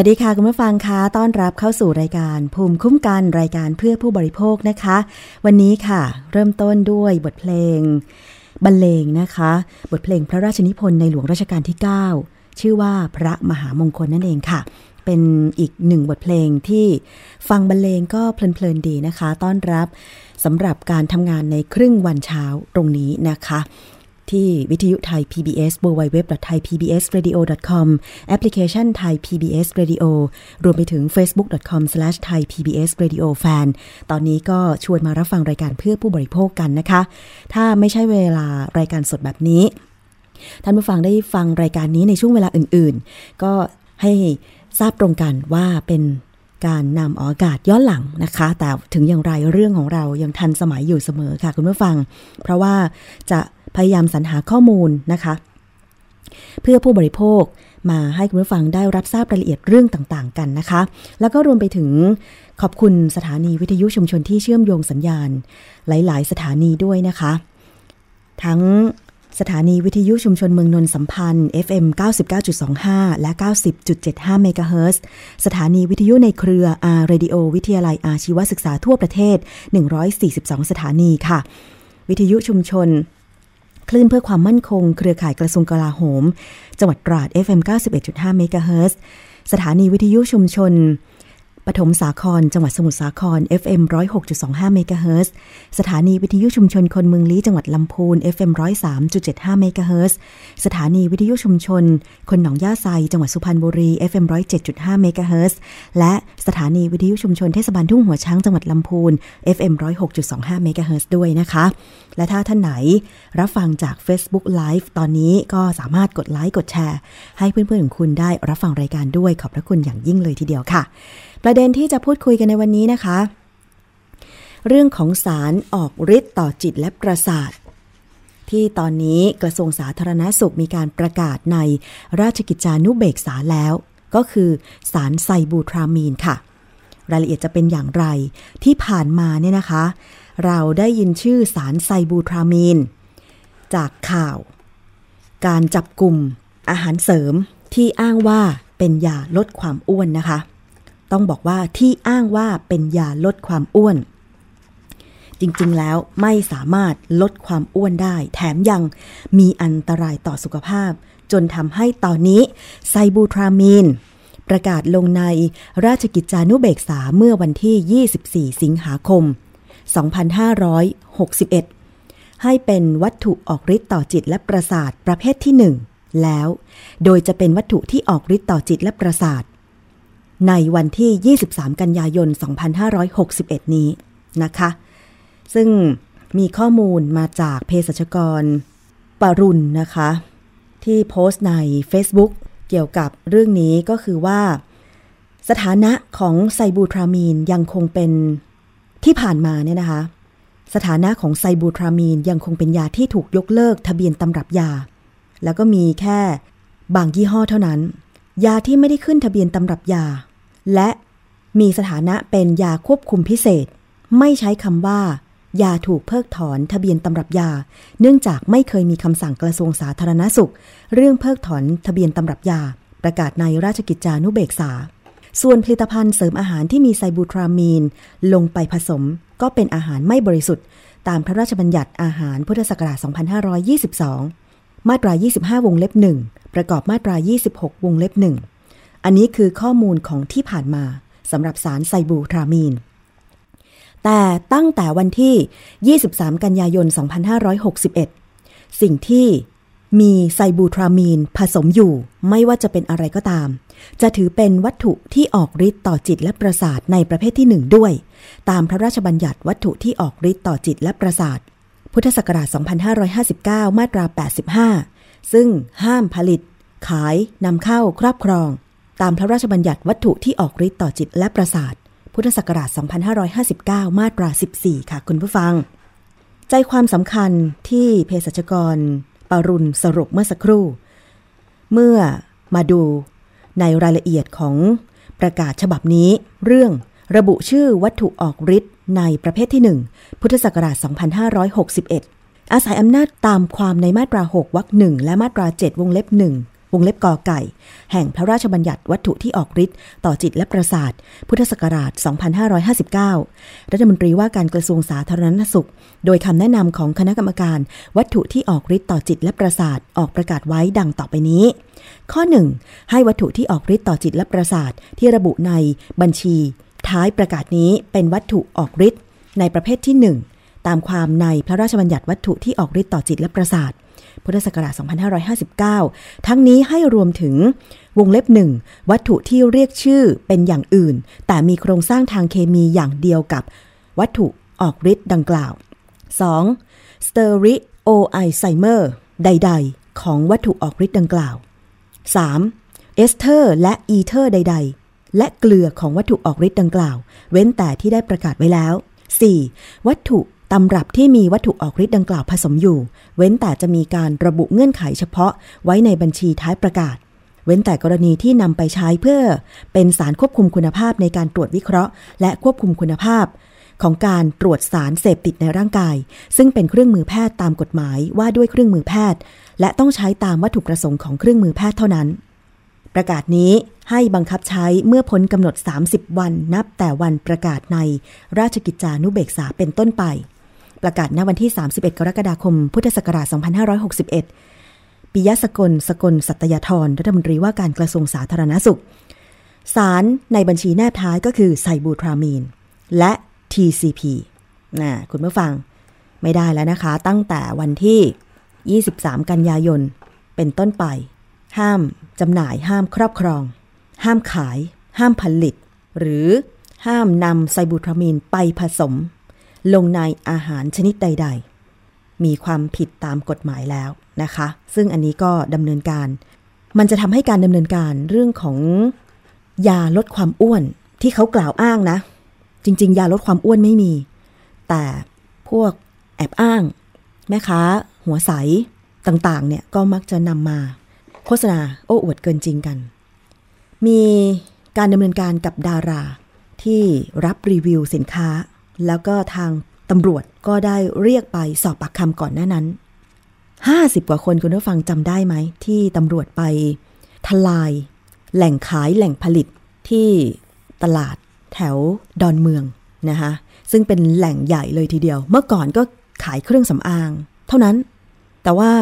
วัสดีค่ะ คุณผู้ฟังคะต้อนรับเข้าสู่รายการภูมิคุ้มกันรายการเพื่อผู้บริโภคนะคะ วันนี้ค่ะ เริ่มต้นด้วยบทเพลง บรรเลงนะคะ บทเพลงพระราชนิพนธ์ในหลวงรัชกาลที่ 9 ชื่อว่าพระมหามงคลนั่นเองค่ะ เป็นอีกหนึ่งบทเพลงที่ฟังบรรเลงก็เพลินๆดีนะคะ ต้อนรับสำหรับการทำงานในครึ่งวันเช้าตรงนี้นะคะ ที่วิทยุไทย PBS www.thaipbsradio.com แอปพลิเคชันไทย PBS Radio รวมไปถึง facebook.com/thaipbsradiofan ตอนนี้ก็ชวนมารับฟังรายการเพื่อผู้บริโภคกันนะคะ ถ้าไม่ใช่เวลารายการสดแบบนี้ ท่านผู้ฟังได้ฟังรายการนี้ในช่วงเวลาอื่น ๆ ก็ให้ทราบตรงกันว่าเป็นการนำออกอากาศย้อนหลังนะคะ แต่ถึงอย่างไรเรื่องของเรายังทันสมัยอยู่เสมอค่ะคุณผู้ฟัง เพราะว่าจะ พยายามสรรหาข้อมูลนะคะ เพื่อผู้บริโภคมาให้คุณผู้ฟังได้รับทราบรายละเอียดเรื่องต่างๆ กันนะคะ แล้วก็รวมไปถึงขอบคุณสถานีวิทยุชุมชนที่เชื่อมโยงสัญญาณ หลาย ๆ สถานีด้วยนะคะ ทั้งสถานีวิทยุชุมชนเมืองนนสัมพันธ์ FM 99.25 และ 90.75 เมกะเฮิรตซ์สถานีวิทยุในเครือ R Radio วิทยาลัยอาชีวศึกษาทั่วประเทศ 142 สถานีค่ะ วิทยุชุมชน คลื่นเพื่อความมั่นคง เครือข่ายกระทรวงกลาโหม จังหวัดตราด FM 91.5เมกะเฮิรตสถานีวิทยุชุมชน ปฐมสาคร จังหวัดสมุทรสาคร FM 106.25เมกะเฮิรตสถานีวิทยุชุมชนคนเมืองลี้จังหวัดลำพูน FM 103.75เมกะเฮิรตสถานีวิทยุชุมชน คนหนองย่าไซจังหวัดสุพรรณบุรี FM 107.5เมกะเฮิรตและสถานีวิทยุชุมชนเทศบาลทุ่งหัวช้างจังหวัดลำพูน FM 106.25เมกะเฮิรตด้วยนะคะ และถ้าท่านไหนรับฟังจาก Facebook Live ตอนนี้ก็สามารถกดไลค์กดแชร์ ให้เพื่อนๆของคุณได้รับฟังรายการด้วยขอบพระคุณอย่างยิ่งเลยทีเดียวค่ะ ประเด็นที่จะพูดคุยกันในวันนี้นะคะ เรื่องของสารออกฤทธิ์ต่อจิตและประสาท ที่ตอนนี้กระทรวงสาธารณสุขมีการประกาศในราชกิจจานุเบกษาแล้ว ก็คือสารไซบูทรามีนค่ะ รายละเอียดจะเป็นอย่างไรที่ผ่านมาเนี่ยนะคะ เราได้ยินชื่อสารไซบูทรามีน จากข่าว การจับกลุ่มอาหารเสริมที่อ้างว่าเป็นยาลดความอ้วนนะคะ ต้องบอกว่าที่อ้างว่าเป็นยาลดความอ้วน จริงๆแล้วไม่สามารถลดความอ้วนได้ แถมยังมีอันตรายต่อสุขภาพ จนทำให้ตอนนี้ไซบูทรามีนประกาศลงในราชกิจจานุเบกษาเมื่อวันที่ 24 สิงหาคม 2561 ให้เป็นวัตถุออกฤทธิ์ต่อจิตและประสาทประเภทที่ 1 แล้ว โดยจะเป็นวัตถุที่ออกฤทธิ์ต่อจิตและประสาท ในวันที่ 23 กันยายน 2561 นี้นะคะ ซึ่งมีข้อมูลมาจากเภสัชกรปรุณนะคะ ที่โพสต์ใน Facebook เกี่ยวกับเรื่องนี้ก็คือว่า สถานะของไซบูทรามีนยังคงเป็นที่ผ่านมาเนี่ยนะคะ สถานะของไซบูทรามีนยังคงเป็นยาที่ถูกยกเลิกทะเบียนตำรับยา แล้วก็มีแค่บางยี่ห้อเท่านั้น ยาที่ไม่ได้ขึ้นทะเบียนตำรับยา และมีสถานะเป็นยาควบคุมพิเศษ ไม่ใช้คำว่า ยาถูกเพิกถอนทะเบียนตำรับยา เนื่องจากไม่เคยมีคำสั่งกระทรวงสาธารณสุข เรื่องเพิกถอนทะเบียนตำรับยา ประกาศในราชกิจจานุเบกษา ส่วนผลิตภัณฑ์เสริมอาหารที่มีไซบูทรามีน ลงไปผสมก็เป็นอาหารไม่บริสุทธิ์ ตามพระราชบัญญัติอาหารพุทธศักราช 2522 มาตรา 25 วงเล็บ 1 ประกอบมาตรา 26 วงเล็บ 1 อันนี้คือข้อมูลของที่ผ่านมาสำหรับสารไซบูทรามีน แต่ตั้งแต่วันที่ 23 กันยายน 2561 สิ่งที่มีไซบูทรามีนผสมอยู่ไม่ว่าจะเป็นอะไรก็ตาม จะถือเป็นวัตถุที่ออกฤทธิ์ต่อจิตและประสาทในประเภทที่หนึ่งด้วย ตามพระราชบัญญัติวัตถุที่ออกฤทธิ์ต่อจิตและประสาท พุทธศักราช 2559 มาตรา 85 ซึ่งห้ามผลิต ขายนำเข้าครอบครอง ตามพระราชบัญญัติวัตถุที่ออกฤทธิ์ต่อจิตและประสาท พุทธศักราช 2559 มาตรา 14 ค่ะคุณผู้ฟัง ใจความสำคัญที่เภสัชกรปรุณสรุปเมื่อสักครู่ เมื่อมาดูในรายละเอียดของประกาศฉบับนี้ เรื่องระบุชื่อวัตถุออกฤทธิ์ในประเภทที่ 1 พุทธศักราช 2561 อาศัยอำนาจตามความในมาตรา 6วรรคหนึ่งและมาตรา 7 วงเล็บหนึ่ง วงเล็บกอไก่ แห่งพระราชบัญญัติวัตถุที่ออกฤทธิ์ต่อจิตและประสาท พุทธศักราช 2559 รัฐมนตรีว่าการกระทรวงสาธารณสุข โดยคำแนะนำของคณะกรรมการวัตถุที่ออกฤทธิ์ต่อจิตและประสาทออกประกาศไว้ดังต่อไปนี้ ข้อ 1 ให้วัตถุที่ออกฤทธิ์ต่อจิตและประสาทที่ระบุในบัญชี ท้ายประกาศนี้เป็นวัตถุออกฤทธิ์ในประเภทที่ 1 ตามความในพระราชบัญญัติวัตถุที่ออกฤทธิ์ต่อจิตและประสาท พุทธศักราช2559 ทั้งนี้ให้รวมถึงวงเล็บหนึ่งวัตถุที่เรียกชื่อเป็นอย่างอื่น แต่มีโครงสร้างทางเคมีอย่างเดียวกับวัตถุออกฤทธิ์ดังกล่าว 2. สเตอริโอไอไซเมอร์ใด ๆ ของวัตถุออกฤทธิ์ดังกล่าว 3. เอสเทอร์และอีเทอร์ใด ๆ และเกลือของวัตถุออกฤทธิ์ดังกล่าว เว้นแต่ที่ได้ประกาศไว้แล้ว 4. วัตถุ ตำรับที่มีวัตถุออกฤทธิ์ดังกล่าวผสมอยู่ เว้นแต่จะมีการระบุเงื่อนไขเฉพาะไว้ในบัญชีท้ายประกาศ เว้นแต่กรณีที่นำไปใช้เพื่อ เป็นสารควบคุมคุณภาพในการตรวจวิเคราะห์ และควบคุมคุณภาพ ของการตรวจสารเสพติดในร่างกาย ซึ่งเป็นเครื่องมือแพทย์ตามกฎหมายว่าด้วยเครื่องมือแพทย์ และต้องใช้ตามวัตถุประสงค์ของเครื่องมือแพทย์เท่านั้น ประกาศนี้ให้บังคับใช้เมื่อพ้นกำหนด 30 วันนับแต่วันประกาศในราชกิจจานุเบกษาเป็นต้นไป ประกาศณวันที่ 31 กรกฎาคม พุทธศักราช 2561 ปิยสกล สกล สัตยาธร รัฐมนตรีว่าการกระทรวงสาธารณสุข สารในบัญชีแนบท้ายก็คือไซบูทรามีน และ TCP นะคุณผู้ฟัง ไม่ได้แล้วนะคะ ตั้งแต่วันที่ 23 กันยายน เป็นต้นไป ห้ามจำหน่าย ห้ามครอบครอง ห้ามขาย ห้ามผลิต หรือห้ามนำไซบูทรามีนไปผสม ลงในอาหารชนิดใด ๆ มีความผิดตามกฎหมายแล้วนะคะ ซึ่งอันนี้ก็ดำเนินการ มันจะทำให้การดำเนินการเรื่องของยาลดความอ้วนที่เขากล่าวอ้างนะ จริง ๆ ยาลดความอ้วนไม่มี แต่พวกแอบอ้าง แม่ค้า หัวใสต่าง ๆ เนี่ยก็มักจะนำมาโฆษณาโอ้อวดเกินจริงกัน มีการดำเนินการกับดาราที่รับรีวิวสินค้า แล้วก็ทางตำรวจก็ได้เรียกไปสอบปากคำก่อนหน้านั้น 50 กว่าคนคุณผู้ฟังจำได้ไหม ที่ตำรวจไปทลาย แหล่งขายแหล่งผลิตที่ตลาดแถวดอนเมืองนะคะซึ่งเป็นแหล่งใหญ่เลยทีเดียว เมื่อก่อนก็ขายเครื่องสำอาง เท่านั้น แต่ว่า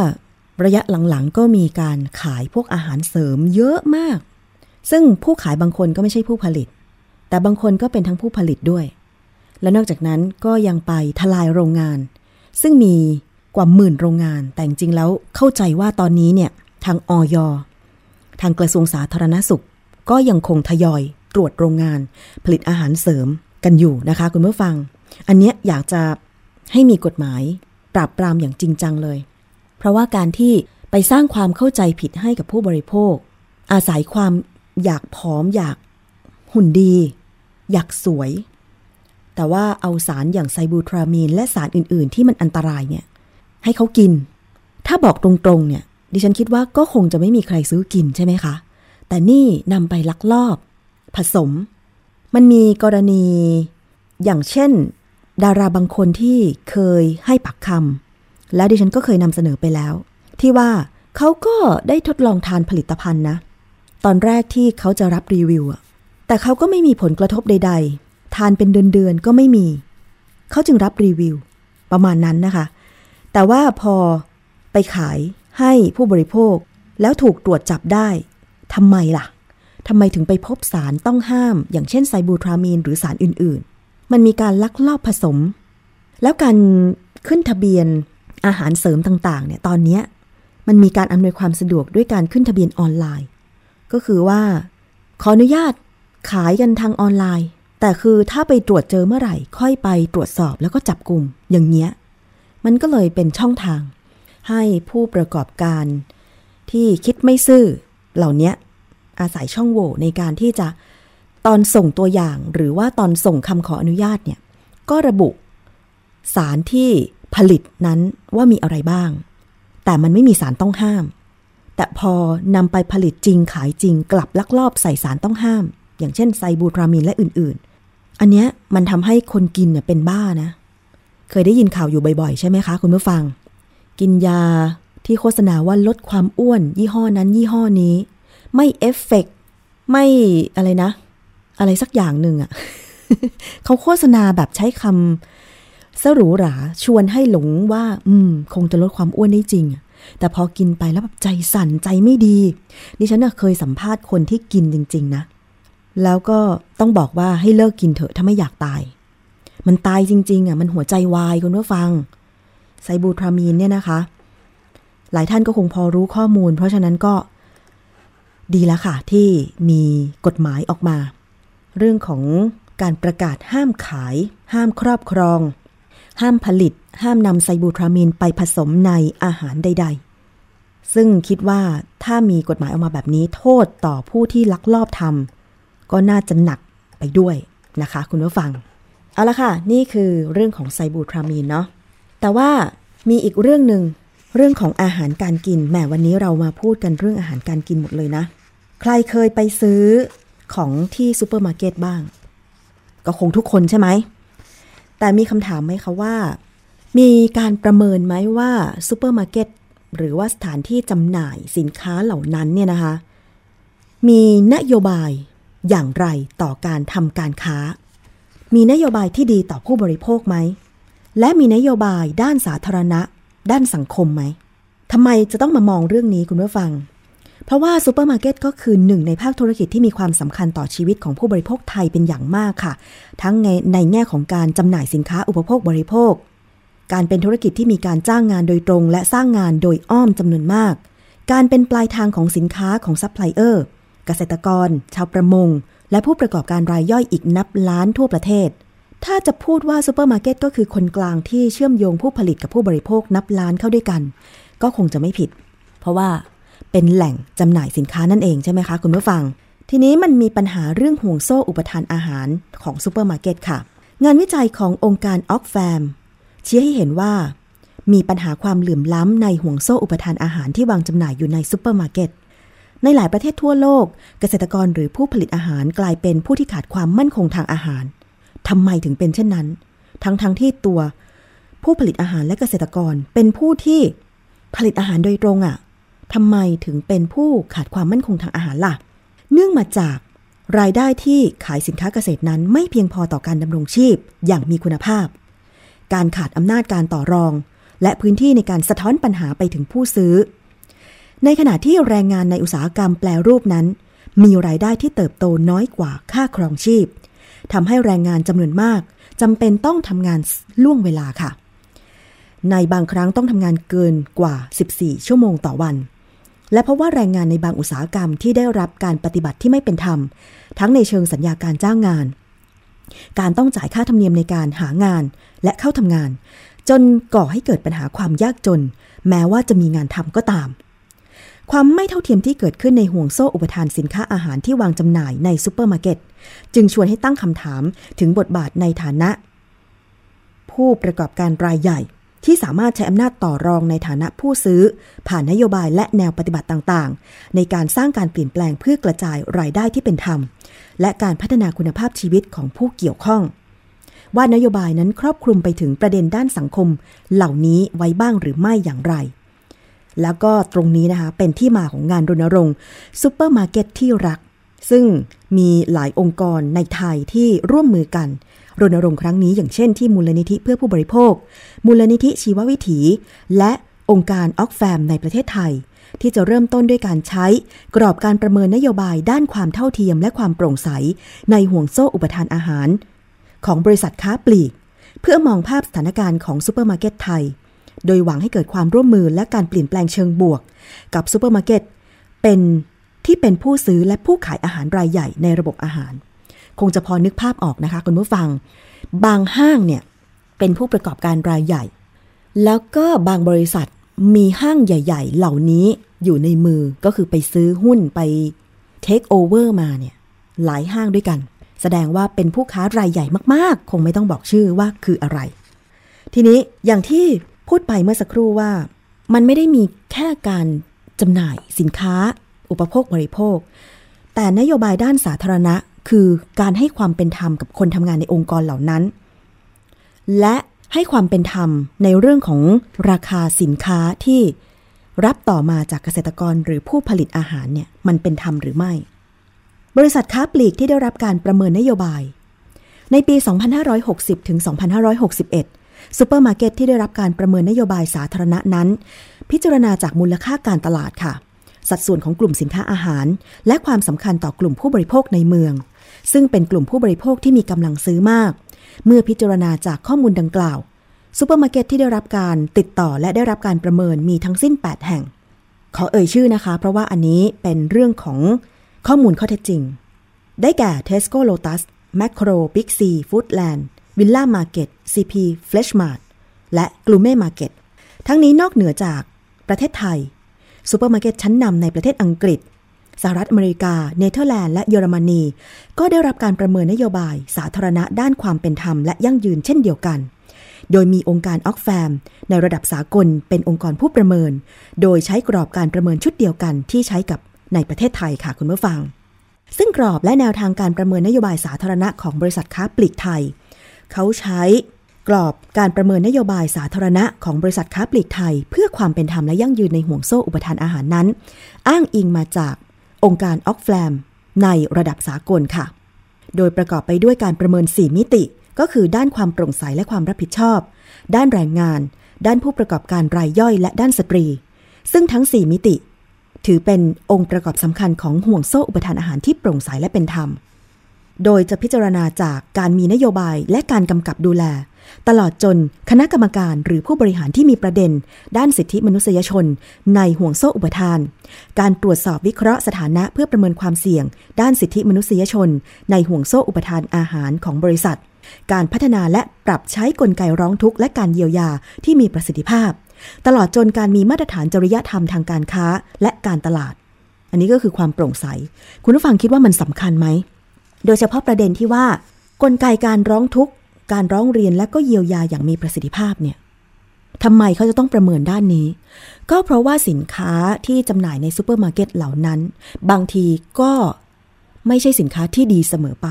ระยะหลังๆก็มีการขายพวกอาหารเสริมเยอะมาก ซึ่งผู้ขายบางคนก็ไม่ใช่ผู้ผลิต แต่บางคนก็เป็นทั้งผู้ผลิตด้วย และนอกจากนั้นก็ยังไปทลายโรงงาน ซึ่งมีกว่าหมื่นโรงงาน แต่จริงแล้วเข้าใจว่าตอนนี้เนี่ยทางออยทางกระทรวงสาธารณสุข ก็ยังคงทยอยตรวจโรงงาน ผลิตอาหารเสริมกันอยู่นะคะคุณผู้ฟัง อันเนี้ยอยากจะให้มีกฎหมายปราบปรามอย่างจริงจังเลย เพราะว่าการที่ไปสร้างความเข้าใจผิดให้กับผู้บริโภค อาศัยความอยากผอมอยากหุ่นดี อยากสวย แต่ว่าเอาสารอย่างไซบูทรามีน และสารอื่น ๆ ที่มันอันตรายเนี่ย ให้เขากิน ถ้าบอกตรงๆเนี่ย ดิฉันคิดว่าก็คงจะไม่มีใครซื้อกินใช่ไหมคะ แต่นี่นำไปลักลอบ ผสม มันมีกรณีอย่างเช่น ดาราบางคนที่เคยให้ปักคำแล้วดิฉันก็เคยนำเสนอไปแล้ว ที่ว่าเขาก็ได้ทดลองทานผลิตภัณฑ์นะ ตอนแรกที่เขาจะรับรีวิวอะแต่เขาก็ไม่มีผลกระทบใด ๆ ทานเป็นเดือนๆก็ไม่มี เขาจึงรับรีวิว ประมาณนั้นนะคะ แต่ว่าพอไปขายให้ผู้บริโภคแล้วถูกตรวจจับได้ทำไมล่ะทำไมถึงไปพบสารต้องห้าม อย่างเช่นไซบูทรามีนหรือสารอื่นๆ มันมีการลักลอบผสม แล้วการขึ้นทะเบียนอาหารเสริมต่างๆเนี่ยตอนนี้มันมีการอำนวยความสะดวกด้วยการขึ้นทะเบียนออนไลน์ ก็คือว่า ขออนุญาตขายกันทางออนไลน์ แต่คือถ้าไปตรวจเจอเมื่อไหร่ ค่อยไปตรวจสอบแล้วก็จับกลุ่มอย่างเงี้ย มันก็เลยเป็นช่องทาง ให้ผู้ประกอบการที่คิดไม่ซื่อเหล่านี้อาศัยช่องโหว่ในการที่จะตอนส่งตัวอย่างหรือว่าตอนส่งคำขออนุญาตเนี่ย ก็ระบุสารที่ผลิตนั้นว่ามีอะไรบ้าง แต่มันไม่มีสารต้องห้าม แต่พอนำไปผลิตจริงขายจริงกลับลักลอบใส่สารต้องห้าม อย่างเช่นไซบูทรามีนและอื่น อันเนี้ยมันทำให้คนกินเนี่ยเป็นบ้านะ เคยได้ยินข่าวอยู่บ่อยๆ ใช่ไหมคะ คุณผู้ฟัง กินยาที่โฆษณาว่าลดความอ้วน ยี่ห้อนั้นยี่ห้อนี้ ไม่เอฟเฟกไม่อะไรนะ อะไรสักอย่างหนึ่งอะ่ะเขาโฆษณาแบบใช้คำสรูหราชวนให้หลงว่า อืม คงจะลดความอ้วนได้จริง แต่พอกินไปแล้วแบบใจสั่นใจไม่ดี ดิฉันเคยสัมภาษณ์คนที่กินจริง ๆ นะ แล้วก็ต้องบอกว่าให้เลิกกินเถอะถ้าไม่อยากตาย มันตายจริงๆอะมันหัวใจวายคุณผู้ฟัง ไซบูทรามีนเนี่ยนะคะ หลายท่านก็คงพอรู้ข้อมูล เพราะฉะนั้นก็ดีแล้วค่ะ ที่มีกฎหมายออกมา เรื่องของการประกาศห้ามขาย ห้ามครอบครอง ห้ามผลิต ห้ามนำไซบูทรามีนไปผสมในอาหารใด ๆ ซึ่งคิดว่าถ้ามีกฎหมายออกมาแบบนี้ โทษต่อผู้ที่ลักลอบทำ ก็น่าจะหนักไปด้วยนะคะคุณผู้ฟัง เอาละค่ะ นี่คือเรื่องของไซบูทรามีนเนาะแต่ว่ามีอีกเรื่องหนึ่งเรื่องของอาหารการกินแหมวันนี้เรามาพูดกันเรื่องอาหารการกินหมดเลยนะ ใครเคยไปซื้อของที่ซูเปอร์มาร์เก็ตบ้าง ก็คงทุกคนใช่ไหม แต่มีคำถามไหมคะว่า มีการประเมินไหมว่าซูเปอร์มาร์เก็ตหรือว่าสถานที่จำหน่ายสินค้าเหล่านั้นเนี่ยนะคะ มีนโยบาย อย่างไรต่อการทำการค้า มีนโยบายที่ดีต่อผู้บริโภคไหม และมีนโยบายด้านสาธารณะ ด้านสังคมไหมทำไมจะต้องมามองเรื่องนี้คุณผู้ฟัง เพราะว่าซูเปอร์มาร์เก็ตก็คือหนึ่งในภาคธุรกิจที่มีความสำคัญต่อชีวิตของผู้บริโภคไทยเป็นอย่างมากค่ะ ทั้งในในแง่ของการจำหน่ายสินค้าอุปโภคบริโภค การเป็นธุรกิจที่มีการจ้างงานโดยตรง และสร้างงานโดยอ้อมจำนวนมาก การเป็นปลายทางของสินค้าของซัพพลายเออร์ เกษตรกร ชาวประมง และผู้ประกอบการรายย่อยอีกนับล้านทั่วประเทศ ถ้าจะพูดว่าซูเปอร์มาร์เก็ตก็คือคนกลางที่เชื่อมโยงผู้ผลิตกับผู้บริโภคนับล้านเข้าด้วยกัน ก็คงจะไม่ผิด เพราะว่าเป็นแหล่งจำหน่ายสินค้านั่นเองใช่ไหมคะคุณผู้ฟัง ทีนี้มันมีปัญหาเรื่องห่วงโซ่อุปทานอาหารของซูเปอร์มาร์เก็ตค่ะ งานวิจัยขององค์การออกแฟมชี้ให้เห็นว่ามีปัญหาความเหลื่อมล้ำในห่วงโซ่อุปทานอาหารที่วางจำหน่ายอยู่ในซูเปอร์มาร์เก็ต ในหลายประเทศทั่วโลก เกษตรกรหรือผู้ผลิตอาหารกลายเป็นผู้ที่ขาดความมั่นคงทางอาหารทำไมถึงเป็นเช่นนั้น ทั้งๆทที่ตัว ผู้ผลิตอาหารและเกษตรกรเป็นผู้ที่ผลิตอาหารโดยตรงอะ่ะทำไมถึงเป็นผู้ขาดความมั่นคงทางอาหารล่ะ เนื่องมาจากรายได้ที่ขายสินค้าเกษตรนั้นไม่เพียงพอต่อการดำรงชีพอย่างมีคุณภาพ การขาดอำนาจการต่อรอง และพื้นที่ในการสะท้อนปัญหาไปถึงผู้ซื้อ ในขณะที่แรงงานในอุตสาหกรรมแปลรูปนั้น มีรายได้ที่เติบโตน้อยกว่าค่าครองชีพทำให้แรงงานจำนวนมากจำเป็นต้องทำงานล่วงเวลาค่ะ ในบางครั้งต้องทำงานเกินกว่า 14 ชั่วโมงต่อวัน และเพราะว่าแรงงานในบางอุตสาหกรรมที่ได้รับการปฏิบัติที่ไม่เป็นธรรม ทั้งในเชิงสัญญาการจ้างงาน การต้องจ่ายค่าธรรมเนียมในการหางานและเข้าทำงาน จนก่อให้เกิดปัญหาความยากจน แม้ว่าจะมีงานทำก็ตาม ความไม่เท่าเทียมที่เกิดขึ้นในห่วงโซ่อุปทานสินค้าอาหารที่วางจำหน่ายในซูเปอร์มาร์เก็ตจึงชวนให้ตั้งคำถามถึงบทบาทในฐานะ ผู้ประกอบการรายใหญ่ที่สามารถใช้อำนาจต่อรองในฐานะผู้ซื้อ ผ่านนโยบายและแนวปฏิบัติต่างๆ ในการสร้างการเปลี่ยนแปลงเพื่อกระจายรายได้ที่เป็นธรรม และการพัฒนาคุณภาพชีวิตของผู้เกี่ยวข้อง ว่านโยบายนั้นครอบคลุมไปถึงประเด็นด้านสังคม เหล่านี้ไว้บ้างหรือไม่อย่างไร แล้วก็ตรงนี้นะคะเป็นที่มาของงานรณรงค์ซูเปอร์มาร์เก็ตที่รัก ซึ่งมีหลายองค์กรในไทยที่ร่วมมือกันรณรงค์ครั้งนี้อย่างเช่นที่มูลนิธิเพื่อผู้บริโภค มูลนิธิชีววิถี และองค์การอ็อกแฟมในประเทศไทย ที่จะเริ่มต้นด้วยการใช้กรอบการประเมินนโยบายด้านความเท่าเทียมและความโปร่งใส ในห่วงโซ่อุปทานอาหาร ของบริษัทค้าปลีก เพื่อมองภาพสถานการณ์ของซูเปอร์มาร์เก็ตไทย โดยหวังให้เกิดความร่วมมือและการเปลี่ยนแปลงเชิงบวก กับซูเปอร์มาร์เก็ตเป็นที่เป็นผู้ซื้อและผู้ขายอาหารรายใหญ่ในระบบอาหาร คงจะพอนึกภาพออกนะคะคุณผู้ฟัง บางห้างเนี่ยเป็นผู้ประกอบการรายใหญ่ แล้วก็บางบริษัทมีห้างใหญ่ ๆ เหล่านี้อยู่ในมือก็คือไปซื้อหุ้นไปเทคโอเวอร์มาเนี่ยหลายห้างด้วยกัน แสดงว่าเป็นผู้ค้ารายใหญ่มากๆ คงไม่ต้องบอกชื่อว่าคืออะไร ทีนี้อย่างที่ พูดไปเมื่อสักครู่ว่า มันไม่ได้มีแค่การจำหน่ายสินค้า อุปโภคบริโภค แต่นโยบายด้านสาธารณะ คือการให้ความเป็นธรรมกับคนทำงานในองค์กรเหล่านั้น และให้ความเป็นธรรมในเรื่องของราคาสินค้าที่รับต่อมาจากเกษตรกรหรือผู้ผลิตอาหารเนี่ยมันเป็นธรรมหรือไม่ บริษัทค้าปลีกที่ได้รับการประเมินนโยบาย ในปี 2560 ถึง 2561 ซูเปอร์มาร์เก็ตที่ได้รับการประเมินนโยบายสาธารณะนั้น พิจารณาจากมูลค่าการตลาดค่ะ สัดส่วนของกลุ่มสินค้าอาหาร และความสำคัญต่อกลุ่มผู้บริโภคในเมือง ซึ่งเป็นกลุ่มผู้บริโภคที่มีกำลังซื้อมาก เมื่อพิจารณาจากข้อมูลดังกล่าวซูเปอร์มาร์เก็ตที่ได้รับการติดต่อและได้รับการประเมินมีทั้งสิ้น 8 แห่ง ขอเอ่ยชื่อนะคะ เพราะว่าอันนี้เป็นเรื่องของข้อมูลข้อเท็จจริง ได้แก่ Tesco Lotus Makro Big C Foodland Villa Market CP Freshmart และ g l u m e Market ทั้งนี้นอกเหนือจากประเทศไทยซูเปอร์มาร์เก็ตชั้นนำในประเทศอังกฤษสหรัฐอเมริกา เนเธอร์แลนด์ และเยอรมนี ก็ได้รับการประเมินนโยบายสาธารณะด้านความเป็นธรรมและยั่งยืนเช่นเดียวกัน โดยมีองค์การออกแฟม ในระดับสากลเป็นองค์กรผู้ประเมิน โดยใช้กรอบการประเมินชุดเดียวกันที่ใช้กับในประเทศไทยค่ะคุณผู้ฟัง ซึ่งกรอบและแนวทางการประเมินนโยบายสาธารณะของบริษัทค้าปลีกไทย เขาใช้กรอบการประเมินนโยบายสาธารณะของบริษัทค้าปลีกไทย เพื่อความเป็นธรรมและยั่งยืนในห่วงโซ่อุปทานอาหารนั้น อ้างอิงมาจากองค์การออกแฟมในระดับสากลค่ะ โดยประกอบไปด้วยการประเมิน 4 มิติ ก็คือด้านความโปร่งใสและความรับผิดชอบ ด้านแรงงาน ด้านผู้ประกอบการรายย่อย และด้านสตรี ซึ่งทั้ง 4 มิติ ถือเป็นองค์ประกอบสำคัญของห่วงโซ่อุปทานอาหารที่โปร่งใสและเป็นธรรม โดยจะพิจารณาจากการมีนโยบายและการกำกับดูแล ตลอดจนคณะกรรมการหรือผู้บริหารที่มีประเด็น ด้านสิทธิมนุษยชน ในห่วงโซ่อุปทาน การตรวจสอบวิเคราะห์สถานะเพื่อประเมินความเสี่ยง ด้านสิทธิมนุษยชน ในห่วงโซ่อุปทานอาหารของบริษัท การพัฒนาและปรับใช้กลไกร้องทุกข์และการเยียวยาที่มีประสิทธิภาพ ตลอดจนการมีมาตรฐานจริยธรรมทางการค้าและการตลาด อันนี้ก็คือความโปร่งใส คุณผู้ฟังคิดว่ามันสำคัญไหม โดยเฉพาะประเด็นที่ว่ากลไกการร้องทุกข์ การร้องเรียนและก็เยียวยาอย่างมีประสิทธิภาพเนี่ยทำไมเขาจะต้องประเมินด้านนี้ ก็เพราะว่าสินค้าที่จำหน่ายในซูเปอร์มาร์เก็ตเหล่านั้น บางทีก็ไม่ใช่สินค้าที่ดีเสมอไป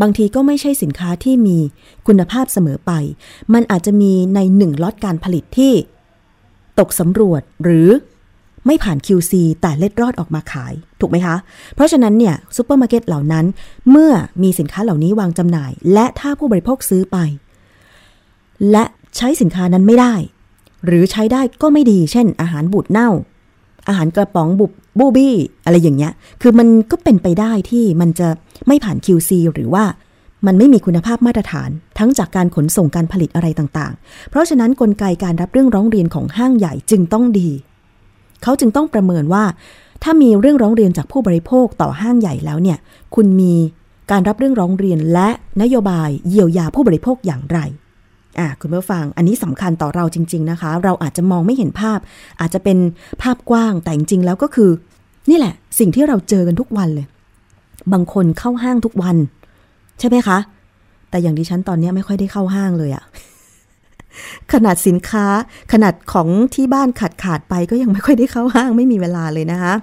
บางทีก็ไม่ใช่สินค้าที่มีคุณภาพเสมอไป มันอาจจะมีในหนึ่งล็อตการผลิตที่ ตกสำรวจหรือ ไม่ผ่าน QC แต่เล็ดรอดออกมาขาย ถูกไหมคะ เพราะฉะนั้นเนี่ยซูเปอร์มาร์เก็ตเหล่านั้น เมื่อมีสินค้าเหล่านี้วางจำหน่าย และถ้าผู้บริโภคซื้อไป และใช้สินค้านั้นไม่ได้ หรือใช้ได้ก็ไม่ดี เช่น อาหารบูดเน่า อาหารกระป๋องบุบบูบี้ อะไรอย่างเงี้ย คือมันก็เป็นไปได้ที่มันจะไม่ผ่าน QC หรือว่ามันไม่มีคุณภาพมาตรฐาน ทั้งจากการขนส่งการผลิตอะไรต่างๆ เพราะฉะนั้นนกลไกการรับเรื่องร้องเรียนของห้างใหญ่จึงต้องดี เขาจึงต้องประเมินว่า ถ้ามีเรื่องร้องเรียนจากผู้บริโภคต่อห้างใหญ่แล้วเนี่ย คุณมีการรับเรื่องร้องเรียนและนโยบายเยียวยาผู้บริโภคอย่างไรอะคุณผู้ฟัง อันนี้สำคัญต่อเราจริง ๆนะคะ เราอาจจะมองไม่เห็นภาพ อาจจะเป็นภาพกว้างแต่จริงๆแล้วก็คือ นี่แหละ สิ่งที่เราเจอกันทุกวันเลย บางคนเข้าห้างทุกวัน ใช่ไหมคะ แต่อย่างดิฉันตอนนี้ไม่ค่อยได้เข้าห้างเลยอะ ขนาดสินค้าขนาดของที่บ้านขาดขาดไปก็ยังไม่ค่อยได้เข้าห้างไม่มีเวลาเลยนะคะ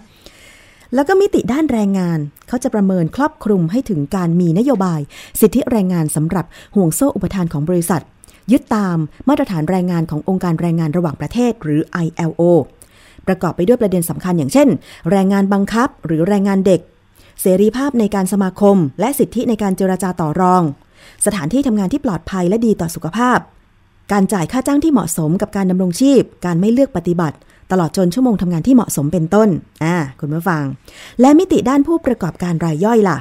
แล้วก็มิติด้านแรงงานเขาจะประเมินครอบคลุมให้ถึงการมีนโยบาย สิทธิแรงงานสำหรับห่วงโซ่อุปทานของบริษัท ยึดตามมาตรฐานแรงงานขององค์การแรงงานระหว่างประเทศหรือ ILO ประกอบไปด้วยประเด็นสำคัญอย่างเช่น แรงงานบังคับหรือแรงงานเด็ก เสรีภาพในการสมาคม และสิทธิในการเจรจาต่อรอง สถานที่ทำงานที่ปลอดภัยและดีต่อสุขภาพ การจ่ายค่าจ้างที่เหมาะสมกับการดำรงชีพ การไม่เลือกปฏิบัติ ตลอดจนชั่วโมงทำงานที่เหมาะสมเป็นต้น อ่า คุณผู้ฟัง และมิติด้านผู้ประกอบการรายย่อยล่ะ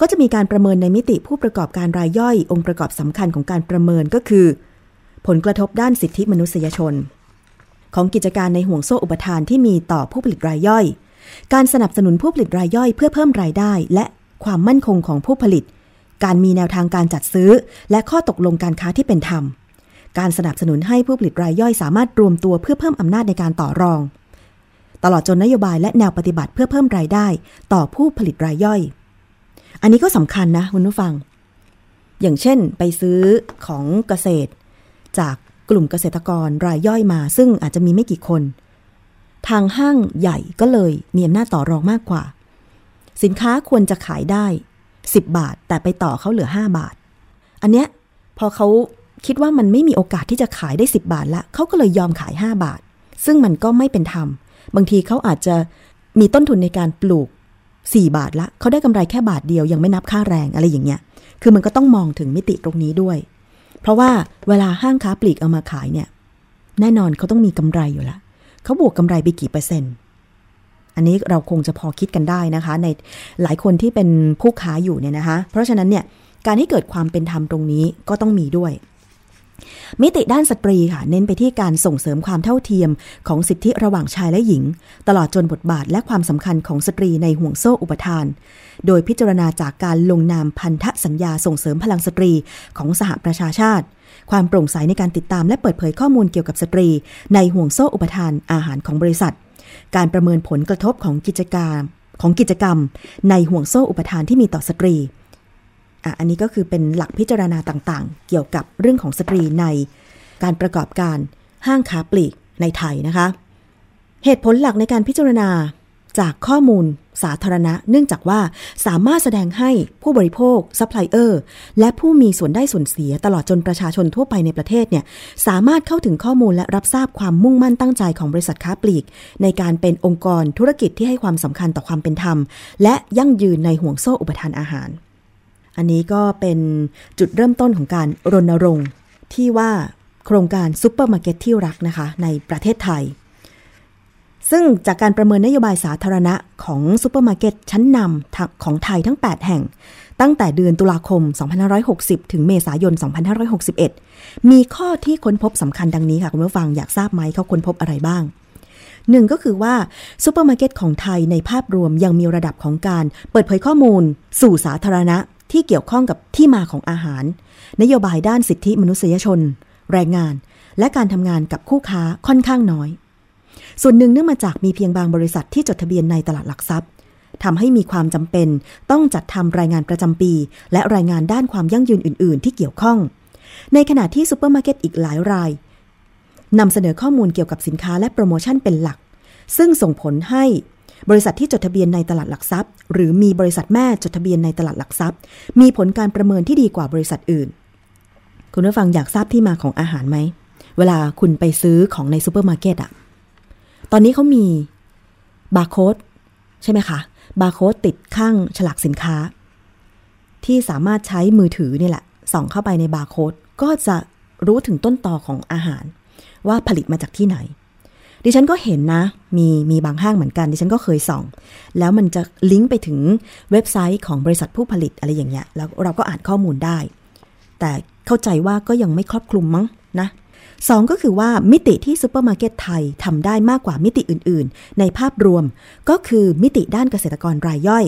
ก็จะมีการประเมินในมิติผู้ประกอบการรายย่อย องค์ประกอบสำคัญของการประเมินก็คือ ผลกระทบด้านสิทธิมนุษยชน ของกิจการในห่วงโซ่อุปทานที่มีต่อผู้ผลิตรายย่อย การสนับสนุนผู้ผลิตรายย่อย เพื่อเพิ่มรายได้ และความมั่นคงของผู้ผลิต การมีแนวทางการจัดซื้อ และข้อตกลงการค้าที่เป็นธรรม การสนับสนุนให้ผู้ผลิตรายย่อยสามารถรวมตัวเพื่อเพิ่มอำนาจในการต่อรอง ตลอดจนนโยบายและแนวปฏิบัติเพื่อเพิ่มรายได้ ต่อผู้ผลิตรายย่อย อันนี้ก็สำคัญนะคุณผู้ฟัง อย่างเช่น ไปซื้อของเกษตร จากกลุ่มเกษตรกรรายย่อยมา ซึ่งอาจจะมีไม่กี่คน ทางห้างใหญ่ก็เลยมีอำนาจต่อรองมากกว่า สินค้าควรจะขายได้ 10 บาท แต่ไปต่อเขาเหลือ 5 บาท อันเนี้ยพอเขา คิดว่ามันไม่มีโอกาสที่จะขายได้ 10 บาทละเขาก็เลยยอมขาย 5 บาท ซึ่งมันก็ไม่เป็นธรรม บางทีเขาอาจจะมีต้นทุนในการปลูก 4 บาทละเขาได้กำไรแค่บาทเดียวยังไม่นับค่าแรงอะไรอย่างเงี้ย คือมันก็ต้องมองถึงมิติตรงนี้ด้วย เพราะว่าเวลาห้างค้าปลีกเอามาขายเนี่ย แน่นอนเขาต้องมีกำไรอยู่ละเขาบวกกำไรไปกี่เปอร์เซ็นต์ อันนี้เราคงจะพอคิดกันได้นะคะ ในหลายคนที่เป็นผู้ค้าอยู่เนี่ยนะคะ เพราะฉะนั้นเนี่ยการให้เกิดความเป็นธรรมตรงนี้ก็ต้องมีด้วย มิติด้านสตรีค่ะ เน้นไปที่การส่งเสริมความเท่าเทียมของสิทธิระหว่างชายและหญิง ตลอดจนบทบาทและความสำคัญของสตรีในห่วงโซ่อุปทาน โดยพิจารณาจากการลงนามพันธสัญญาส่งเสริมพลังสตรีของสหประชาชาติ ความโปร่งใสในการติดตามและเปิดเผยข้อมูลเกี่ยวกับสตรี ในห่วงโซ่อุปทานอาหารของบริษัท การประเมินผลกระทบของกิจการของกิจกรรม ในห่วงโซ่อุปทานที่มีต่อสตรี อันนี้ก็คือเป็นหลักพิจารณาต่างๆ เกี่ยวกับเรื่องของสตรีในการประกอบการห้างค้าปลีกในไทยนะคะ เหตุผลหลักในการพิจารณาจากข้อมูลสาธารณะ เนื่องจากว่าสามารถแสดงให้ผู้บริโภคซัพพลายเออร์และผู้มีส่วนได้ส่วนเสียตลอดจนประชาชนทั่วไปในประเทศเนี่ยสามารถเข้าถึงข้อมูลและรับทราบความมุ่งมั่นตั้งใจของบริษัทค้าปลีก ในการเป็นองค์กรธุรกิจที่ให้ความสำคัญต่อความเป็นธรรม และยั่งยืนในห่วงโซ่อุปทานอาหาร อันนี้ก็เป็นจุดเริ่มต้นของการรณรงค์ที่ว่าโครงการซุปเปอร์มาร์เก็ตที่รักนะคะ ในประเทศไทย ซึ่งจากการประเมินนโยบายสาธารณะของซูเปอร์มาร์เก็ตชั้นนำของไทยทั้ง 8 แห่ง ตั้งแต่เดือนตุลาคม 2560 ถึงเมษายน 2561 มีข้อที่ค้นพบสำคัญดังนี้ค่ะ คุณผู้ฟังอยากทราบไหมเขาค้นพบอะไรบ้างหนึ่งก็คือว่าซูเปอร์มาร์เก็ตของไทยในภาพรวมยังมีระดับของการเปิดเผยข้อมูล สู่สาธารณะ ที่เกี่ยวข้องกับที่มาของอาหาร นโยบายด้านสิทธิมนุษยชน แรงงาน และการทำงานกับคู่ค้าค่อนข้างน้อย ส่วนหนึ่งเนื่องมาจากมีเพียงบางบริษัทที่จดทะเบียนในตลาดหลักทรัพย์ทำให้มีความจำเป็น ต้องจัดทำรายงานประจำปี และรายงานด้านความยั่งยืนอื่น ๆ ที่เกี่ยวข้อง ในขณะที่ซูเปอร์มาร์เก็ตอีกหลายรายนำเสนอข้อมูลเกี่ยวกับสินค้าและโปรโมชั่นเป็นหลัก ซึ่งส่งผลให้ บริษัทที่จดทะเบียนในตลาดหลักทรัพย์ หรือมีบริษัทแม่จดทะเบียนในตลาดหลักทรัพย์ มีผลการประเมินที่ดีกว่าบริษัทอื่น คุณผู้ฟังอยากทราบที่มาของอาหารไหม เวลาคุณไปซื้อของในซูเปอร์มาร์เก็ตอะตอนนี้เขามีบาร์โค้ดใช่ไหมคะ บาร์โค้ดติดข้างฉลากสินค้า ที่สามารถใช้มือถือนี่แหละ ส่องเข้าไปในบาร์โค้ดก็จะรู้ถึงต้นตอของอาหาร ว่าผลิตมาจากที่ไหน ดิฉันก็เห็นนะ มีมีบางห้างเหมือนกัน ดิฉันก็เคยส่อง แล้วมันจะลิงก์ไปถึงเว็บไซต์ของบริษัทผู้ผลิตอะไรอย่างเงี้ย แล้วเราก็อ่านข้อมูลได้ แต่เข้าใจว่าก็ยังไม่ครอบคลุมมั้งนะสองก็คือว่ามิติที่ซูเปอร์มาร์เก็ตไทยทำได้มากกว่ามิติอื่น ๆ ในภาพรวม ก็คือมิติด้านเกษตรกรรายย่อย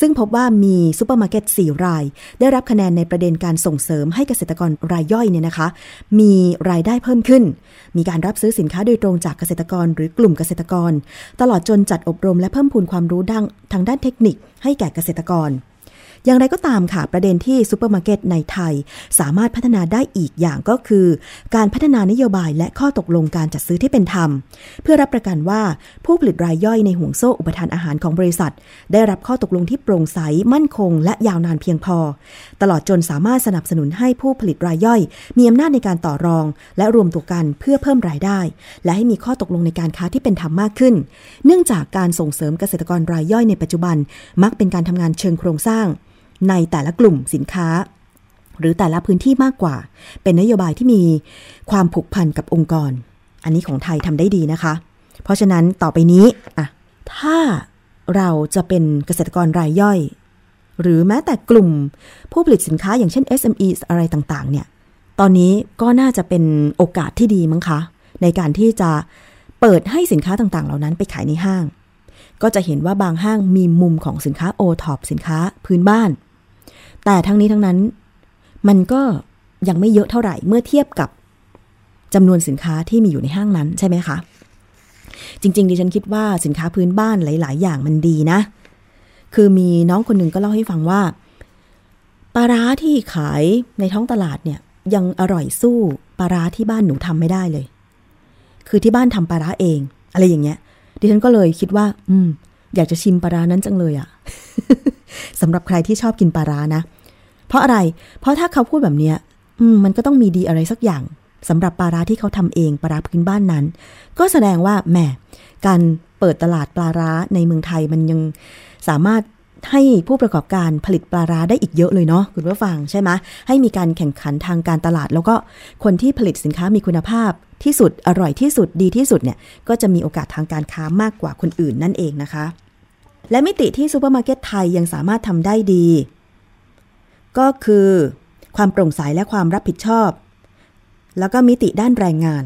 ซึ่งพบว่ามีซูเปอร์มาร์เก็ต4ราย ได้รับคะแนนในประเด็นการส่งเสริมให้เกษตรกรรายย่อยเนี่ยนะคะ มีรายได้เพิ่มขึ้น มีการรับซื้อสินค้าโดยตรงจากเกษตรกรหรือกลุ่มเกษตรกร ตลอดจนจัดอบรมและเพิ่มพูนความรู้ดังทางด้านเทคนิคให้แก่เกษตรกร อย่างไรก็ตามค่ะ ประเด็นที่ซูเปอร์มาร์เก็ตในไทย สามารถพัฒนาได้อีกอย่างก็คือ การพัฒนานโยบายและข้อตกลงการจัดซื้อที่เป็นธรรม เพื่อรับประกันว่าผู้ผลิตรายย่อยในห่วงโซ่อุปทานอาหารของบริษัท ได้รับข้อตกลงที่โปร่งใสมั่นคง และยาวนานเพียงพอ ตลอดจนสามารถสนับสนุนให้ผู้ผลิตรายย่อย มีอำนาจในการต่อรอง และรวมตัวกันเพื่อเพิ่มรายได้ และให้มีข้อตกลงในการค้าที่เป็นธรรมมากขึ้น เนื่องจากการส่งเสริมเกษตรกรรายย่อยในปัจจุบัน มักเป็นการทำงานเชิงโครงสร้าง ในแต่ละกลุ่มสินค้า หรือแต่ละพื้นที่มากกว่า เป็นนโยบายที่มีความผูกพันกับองค์กร อันนี้ของไทยทำได้ดีนะคะ เพราะฉะนั้นต่อไปนี้อะถ้าเราจะเป็นเกษตรกรรายย่อย หรือแม้แต่กลุ่มผู้ผลิตสินค้าอย่างเช่น SME อะไรต่างๆ เนี่ย ตอนนี้ก็น่าจะเป็นโอกาสที่ดีมั้งคะ ในการที่จะเปิดให้สินค้าต่างๆ เหล่านั้นไปขายในห้าง ก็จะเห็นว่าบางห้างมีมุมของสินค้าโอท็อปสินค้าพื้นบ้าน แต่ทั้งนี้ทั้งนั้น มันก็ยังไม่เยอะเท่าไหร่เมื่อเทียบกับจำนวนสินค้าที่มีอยู่ในห้างนั้นใช่ไหมคะ จริง ๆ ดิฉันคิดว่าสินค้าพื้นบ้านหลาย ๆ อย่างมันดีนะ คือมีน้องคนหนึ่งก็เล่าให้ฟังว่าปลาร้าที่ขายในท้องตลาดเนี่ยยังอร่อยสู้ปลาร้าที่บ้านหนูทำไม่ได้เลย คือที่บ้านทำปลาร้าเอง อะไรอย่างเงี้ย ดิฉันก็เลยคิดว่า อืม อยากจะชิมปลาร้านั้นจังเลยอะ่ะสำหรับใครที่ชอบกินปลาร้านะ เพราะอะไร เพราะถ้าเขาพูดแบบนี้อืมมันก็ต้องมีดีอะไรสักอย่างสำหรับปลาร้าที่เขาทำเองปลาร้าพื้นบ้านนั้น ก็แสดงว่าแหมการเปิดตลาดปลาร้าในเมืองไทยมันยังสามารถให้ผู้ประกอบการผลิตปลาร้าได้อีกเยอะเลยเนาะคุณผู้ฟังใช่ไหมให้มีการแข่งขันทางการตลาด แล้วก็คนที่ผลิตสินค้ามีคุณภาพที่สุดอร่อยที่สุดดีที่สุดเนี่ยก็จะมีโอกาสทางการค้ามากกว่าคนอื่นนั่นเองนะคะ และมิติที่ซูเปอร์มาร์เก็ตไทยยังสามารถทำได้ดี ก็คือความโปร่งใสและความรับผิดชอบ แล้วก็มิติด้านแรงงาน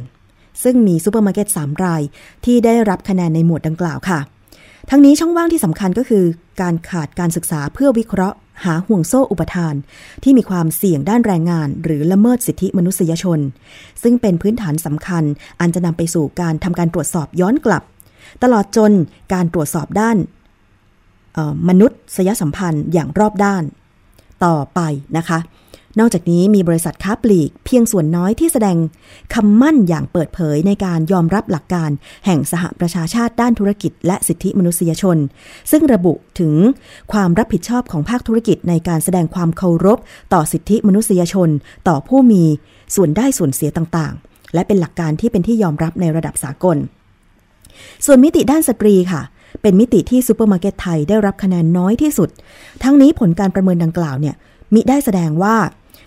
ซึ่งมีซูเปอร์มาร์เก็ต3ราย ที่ได้รับคะแนนในหมวดดังกล่าวค่ะ ทั้งนี้ช่องว่างที่สำคัญก็คือการขาดการศึกษาเพื่อวิเคราะห์ หาห่วงโซ่อุปทาน ที่มีความเสี่ยงด้านแรงงาน หรือละเมิดสิทธิมนุษยชน ซึ่งเป็นพื้นฐานสำคัญ อันจะนำไปสู่การทำการตรวจสอบย้อนกลับ ตลอดจนการตรวจสอบด้านมนุษยสัมพันธ์อย่างรอบด้าน ต่อไปนะคะ นอกจากนี้มีบริษัทค้าปลีกเพียงส่วนน้อยที่แสดงคำมั่นอย่างเปิดเผยในการยอมรับหลักการแห่งสหประชาชาติด้านธุรกิจ และสิทธิมนุษยชน ซึ่งระบุถึงความรับผิดชอบของภาคธุรกิจในการแสดงความเคารพ ต่อสิทธิมนุษยชน ต่อผู้มีส่วนได้ส่วนเสียต่างๆ และเป็นหลักการที่เป็นที่ยอมรับในระดับสากล ส่วนมิติด้านสตรีค่ะเป็นมิติที่ซูเปอร์มาร์เก็ตไทยได้รับคะแนนน้อยที่สุด ทั้งนี้ผลการประเมินดังกล่าวเนี่ยมิได้แสดงว่า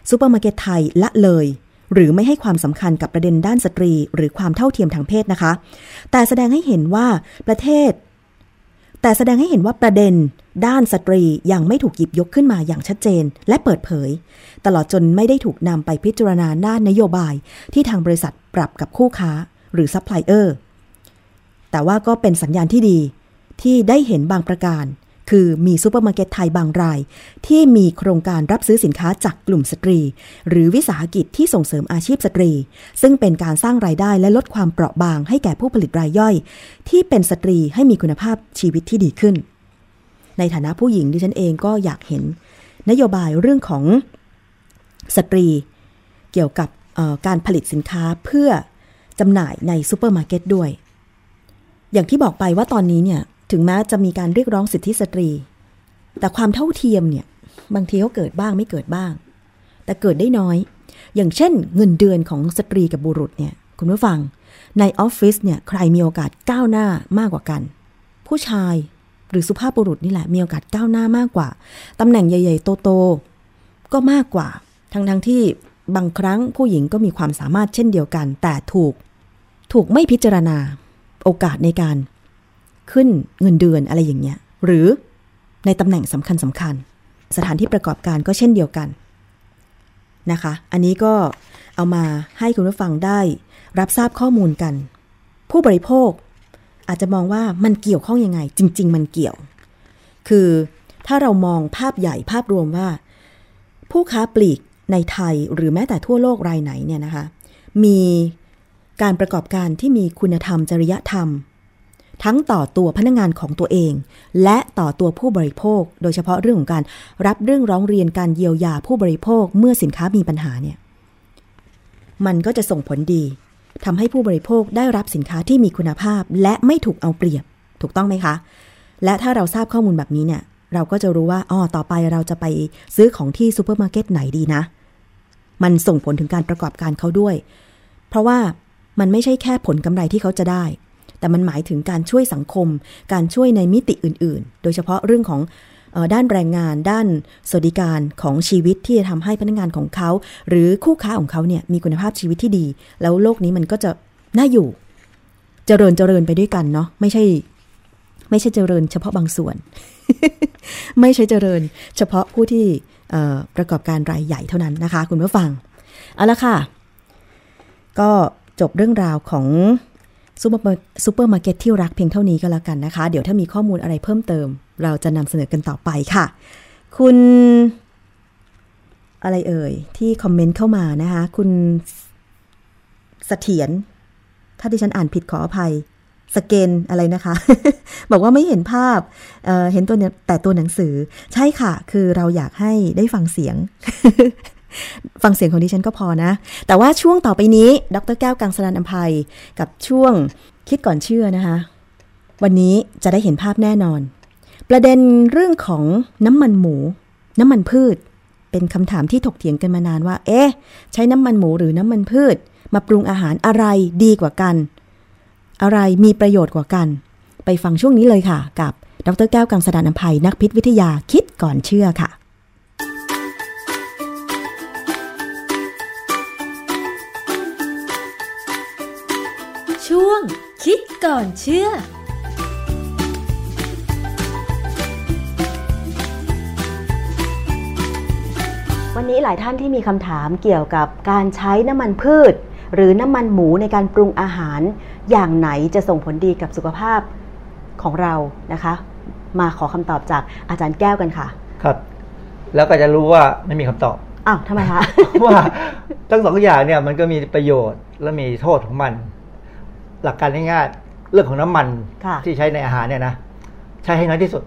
ซูเปอร์มาร์เก็ตไทยละเลย หรือไม่ให้ความสำคัญกับประเด็นด้านสตรี หรือความเท่าเทียมทางเพศนะคะ แต่แสดงให้เห็นว่าประเทศ แต่แสดงให้เห็นว่าประเด็น ด้านสตรียังไม่ถูกหยิบยกขึ้นมาอย่างชัดเจน และเปิดเผย ตลอดจนไม่ได้ถูกนำไปพิจารณาด้านนโยบาย ที่ทางบริษัทปรับกับคู่ค้า หรือซัพพลายเออร์แต่ว่าก็เป็นสัญญาณที่ดี ที่ได้เห็นบางประการ คือมีซูเปอร์มาร์เก็ตไทยบางราย ที่มีโครงการรับซื้อสินค้าจากกลุ่มสตรี หรือวิสาหกิจที่ส่งเสริมอาชีพสตรี ซึ่งเป็นการสร้างรายได้และลดความเปราะบางให้แก่ผู้ผลิตรายย่อย ที่เป็นสตรีให้มีคุณภาพชีวิตที่ดีขึ้น ในฐานะผู้หญิงดิฉันเองก็อยากเห็น นโยบายเรื่องของสตรี เกี่ยวกับการผลิตสินค้าเพื่อจำหน่ายในซูเปอร์มาร์เก็ตด้วย อย่างที่บอกไปว่าตอนนี้เนี่ย ถึงแม้จะมีการเรียกร้องสิทธิสตรี แต่ความเท่าเทียมเนี่ยบางทีก็เกิดบ้างไม่เกิดบ้าง แต่เกิดได้น้อย อย่างเช่น เงินเดือนของสตรีกับบุรุษเนี่ยคุณผู้ฟัง ในออฟฟิศเนี่ยใครมีโอกาสก้าวหน้ามากกว่ากัน ผู้ชายหรือสุภาพบุรุษนี่แหละมีโอกาสก้าวหน้ามากกว่าตำแหน่งใหญ่ ๆ โตๆก็มากกว่า ทั้งๆที่บางครั้งผู้หญิงก็มีความสามารถเช่นเดียวกัน แต่ถูก ถูกไม่พิจารณา โอกาสในการ ขึ้นเงินเดือนอะไรอย่างเงี้ย หรือในตำแหน่งสำคัญสำคัญ สถานที่ประกอบการก็เช่นเดียวกันนะคะ อันนี้ก็เอามาให้คุณผู้ฟังได้รับทราบข้อมูลกัน ผู้บริโภคอาจจะมองว่ามันเกี่ยวข้องยังไง จริง ๆ มันเกี่ยว คือถ้าเรามองภาพใหญ่ภาพรวมว่า ผู้ค้าปลีกในไทยหรือแม้แต่ทั่วโลกรายไหนเนี่ยนะคะ มีการประกอบการที่มีคุณธรรมจริยธรรม ทั้งต่อตัวพนักงงานของตัวเอง และต่อตัวผู้บริโภค โดยเฉพาะเรื่องของการรับเรื่องร้องเรียนการเยียวยาผู้บริโภคเมื่อสินค้ามีปัญหาเนี่ยมันก็จะส่งผลดีทำให้ผู้บริโภคได้รับสินค้าที่มีคุณภาพ และไม่ถูกเอาเปรียบ ถูกต้องไหมคะ และถ้าเราทราบข้อมูลแบบนี้เนี่ย เราก็จะรู้ว่าอ๋อต่อไปเราจะไปซื้อของที่ซูเปอร์มาร์เก็ตไหนดีนะ มันส่งผลถึงการประกอบการเขาด้วย เพราะว่ามันไม่ใช่แค่ผลกำไรที่เขาจะได้ แต่มันหมายถึงการช่วยสังคม การช่วยในมิติอื่น ๆ โดยเฉพาะเรื่องของด้านแรงงานด้านสวัสดิการของชีวิตที่จะทำให้พนักงานของเขา หรือคู่ค้าของเขาเนี่ยมีคุณภาพชีวิตที่ดี แล้วโลกนี้มันก็จะน่าอยู่ เจริญเจริญไปด้วยกันเนาะไม่ใช่ ไม่ใช่เจริญ เฉพาะบางส่วน ไม่ใช่เจริญ เฉพาะผู้ที่ประกอบการรายใหญ่เท่านั้นนะคะ คุณผู้ฟังเอาละค่ะ ก็จบเรื่องราวของ ซูเปอร์ซูเปอร์มาร์เก็ตที่รักเพียงเท่านี้ก็แล้วกันนะคะ เดี๋ยวถ้ามีข้อมูลอะไรเพิ่มเติม เราจะนำเสนอกันต่อไปค่ะ คุณ อะไรเอ่ย ที่คอมเมนต์เข้ามานะคะ คุณเสถียรถ้าที่ฉันอ่านผิดขออภัยสเกนอะไรนะคะ บอกว่าไม่เห็นภาพเเห็นตัวแต่ตัวหนังสือ ใช่ค่ะ คือเราอยากให้ได้ฟังเสียง ฟังเสียงของดิฉันก็พอนะ แต่ว่าช่วงต่อไปนี้ ดรแก้วกังสนานอภัย กับช่วงคิดก่อนเชื่อนะคะ วันนี้จะได้เห็นภาพแน่นอน ประเด็นเรื่องของน้ำมันหมู น้ำมันพืช เป็นคำถามที่ถกเถียงกันมานานว่า เอ๊ะ ใช้น้ำมันหมูหรือน้ำมันพืช มาปรุงอาหารอะไรดีกว่ากัน อะไรมีประโยชน์กว่ากัน ไปฟังช่วงนี้เลยค่ะ กับ ดรแก้วกังสดานอภัยนักพิษวิทยาคิดก่อนเชื่อค่ะ คิดก่อนเชื่อ วันนี้หลายท่านที่มีคำถามเกี่ยวกับการใช้น้ำมันพืช หรือน้ำมันหมูในการปรุงอาหาร อย่างไหนจะส่งผลดีกับสุขภาพของเรานะคะ มาขอคำตอบจากอาจารย์แก้วกันค่ะ ครับ แล้วก็จะรู้ว่าไม่มีคำตอบอ้าวทำไมคะว่าทั้งสองอย่างเนี่ยมันก็มีประโยชน์และมีโทษของมัน หลักการง่ายๆเรื่องของน้ำมันที่ใช้ในอาหารเนี่ยนะใช้ให้น้อยที่สุด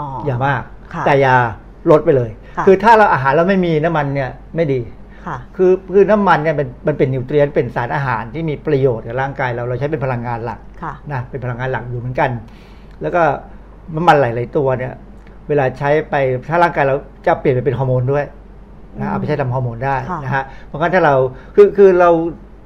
อ๋ออย่ามากค่ะแต่อย่าลดไปเลยค่ะคือถ้าเราอาหารเราไม่มีน้ำมันเนี่ยไม่ดีค่ะคือคือน้ำมันเนี่ยมันมันเป็นนิวเทรียนต์เป็นสารอาหารที่มีประโยชน์กับร่างกายเราเราใช้เป็นพลังงานหลักค่ะนะเป็นพลังงานหลักอยู่เหมือนกัน แล้วก็น้ำมันหลาย ๆ ตัวเนี่ย เวลาใช้ไปถ้าร่างกายเราจะเปลี่ยนไปเป็นฮอร์โมนด้วยอืนะมเอาไปใช้ทำฮอร์โมนได้ค่ะนะฮะเพราะงั้นถ้าเราคือคือเรา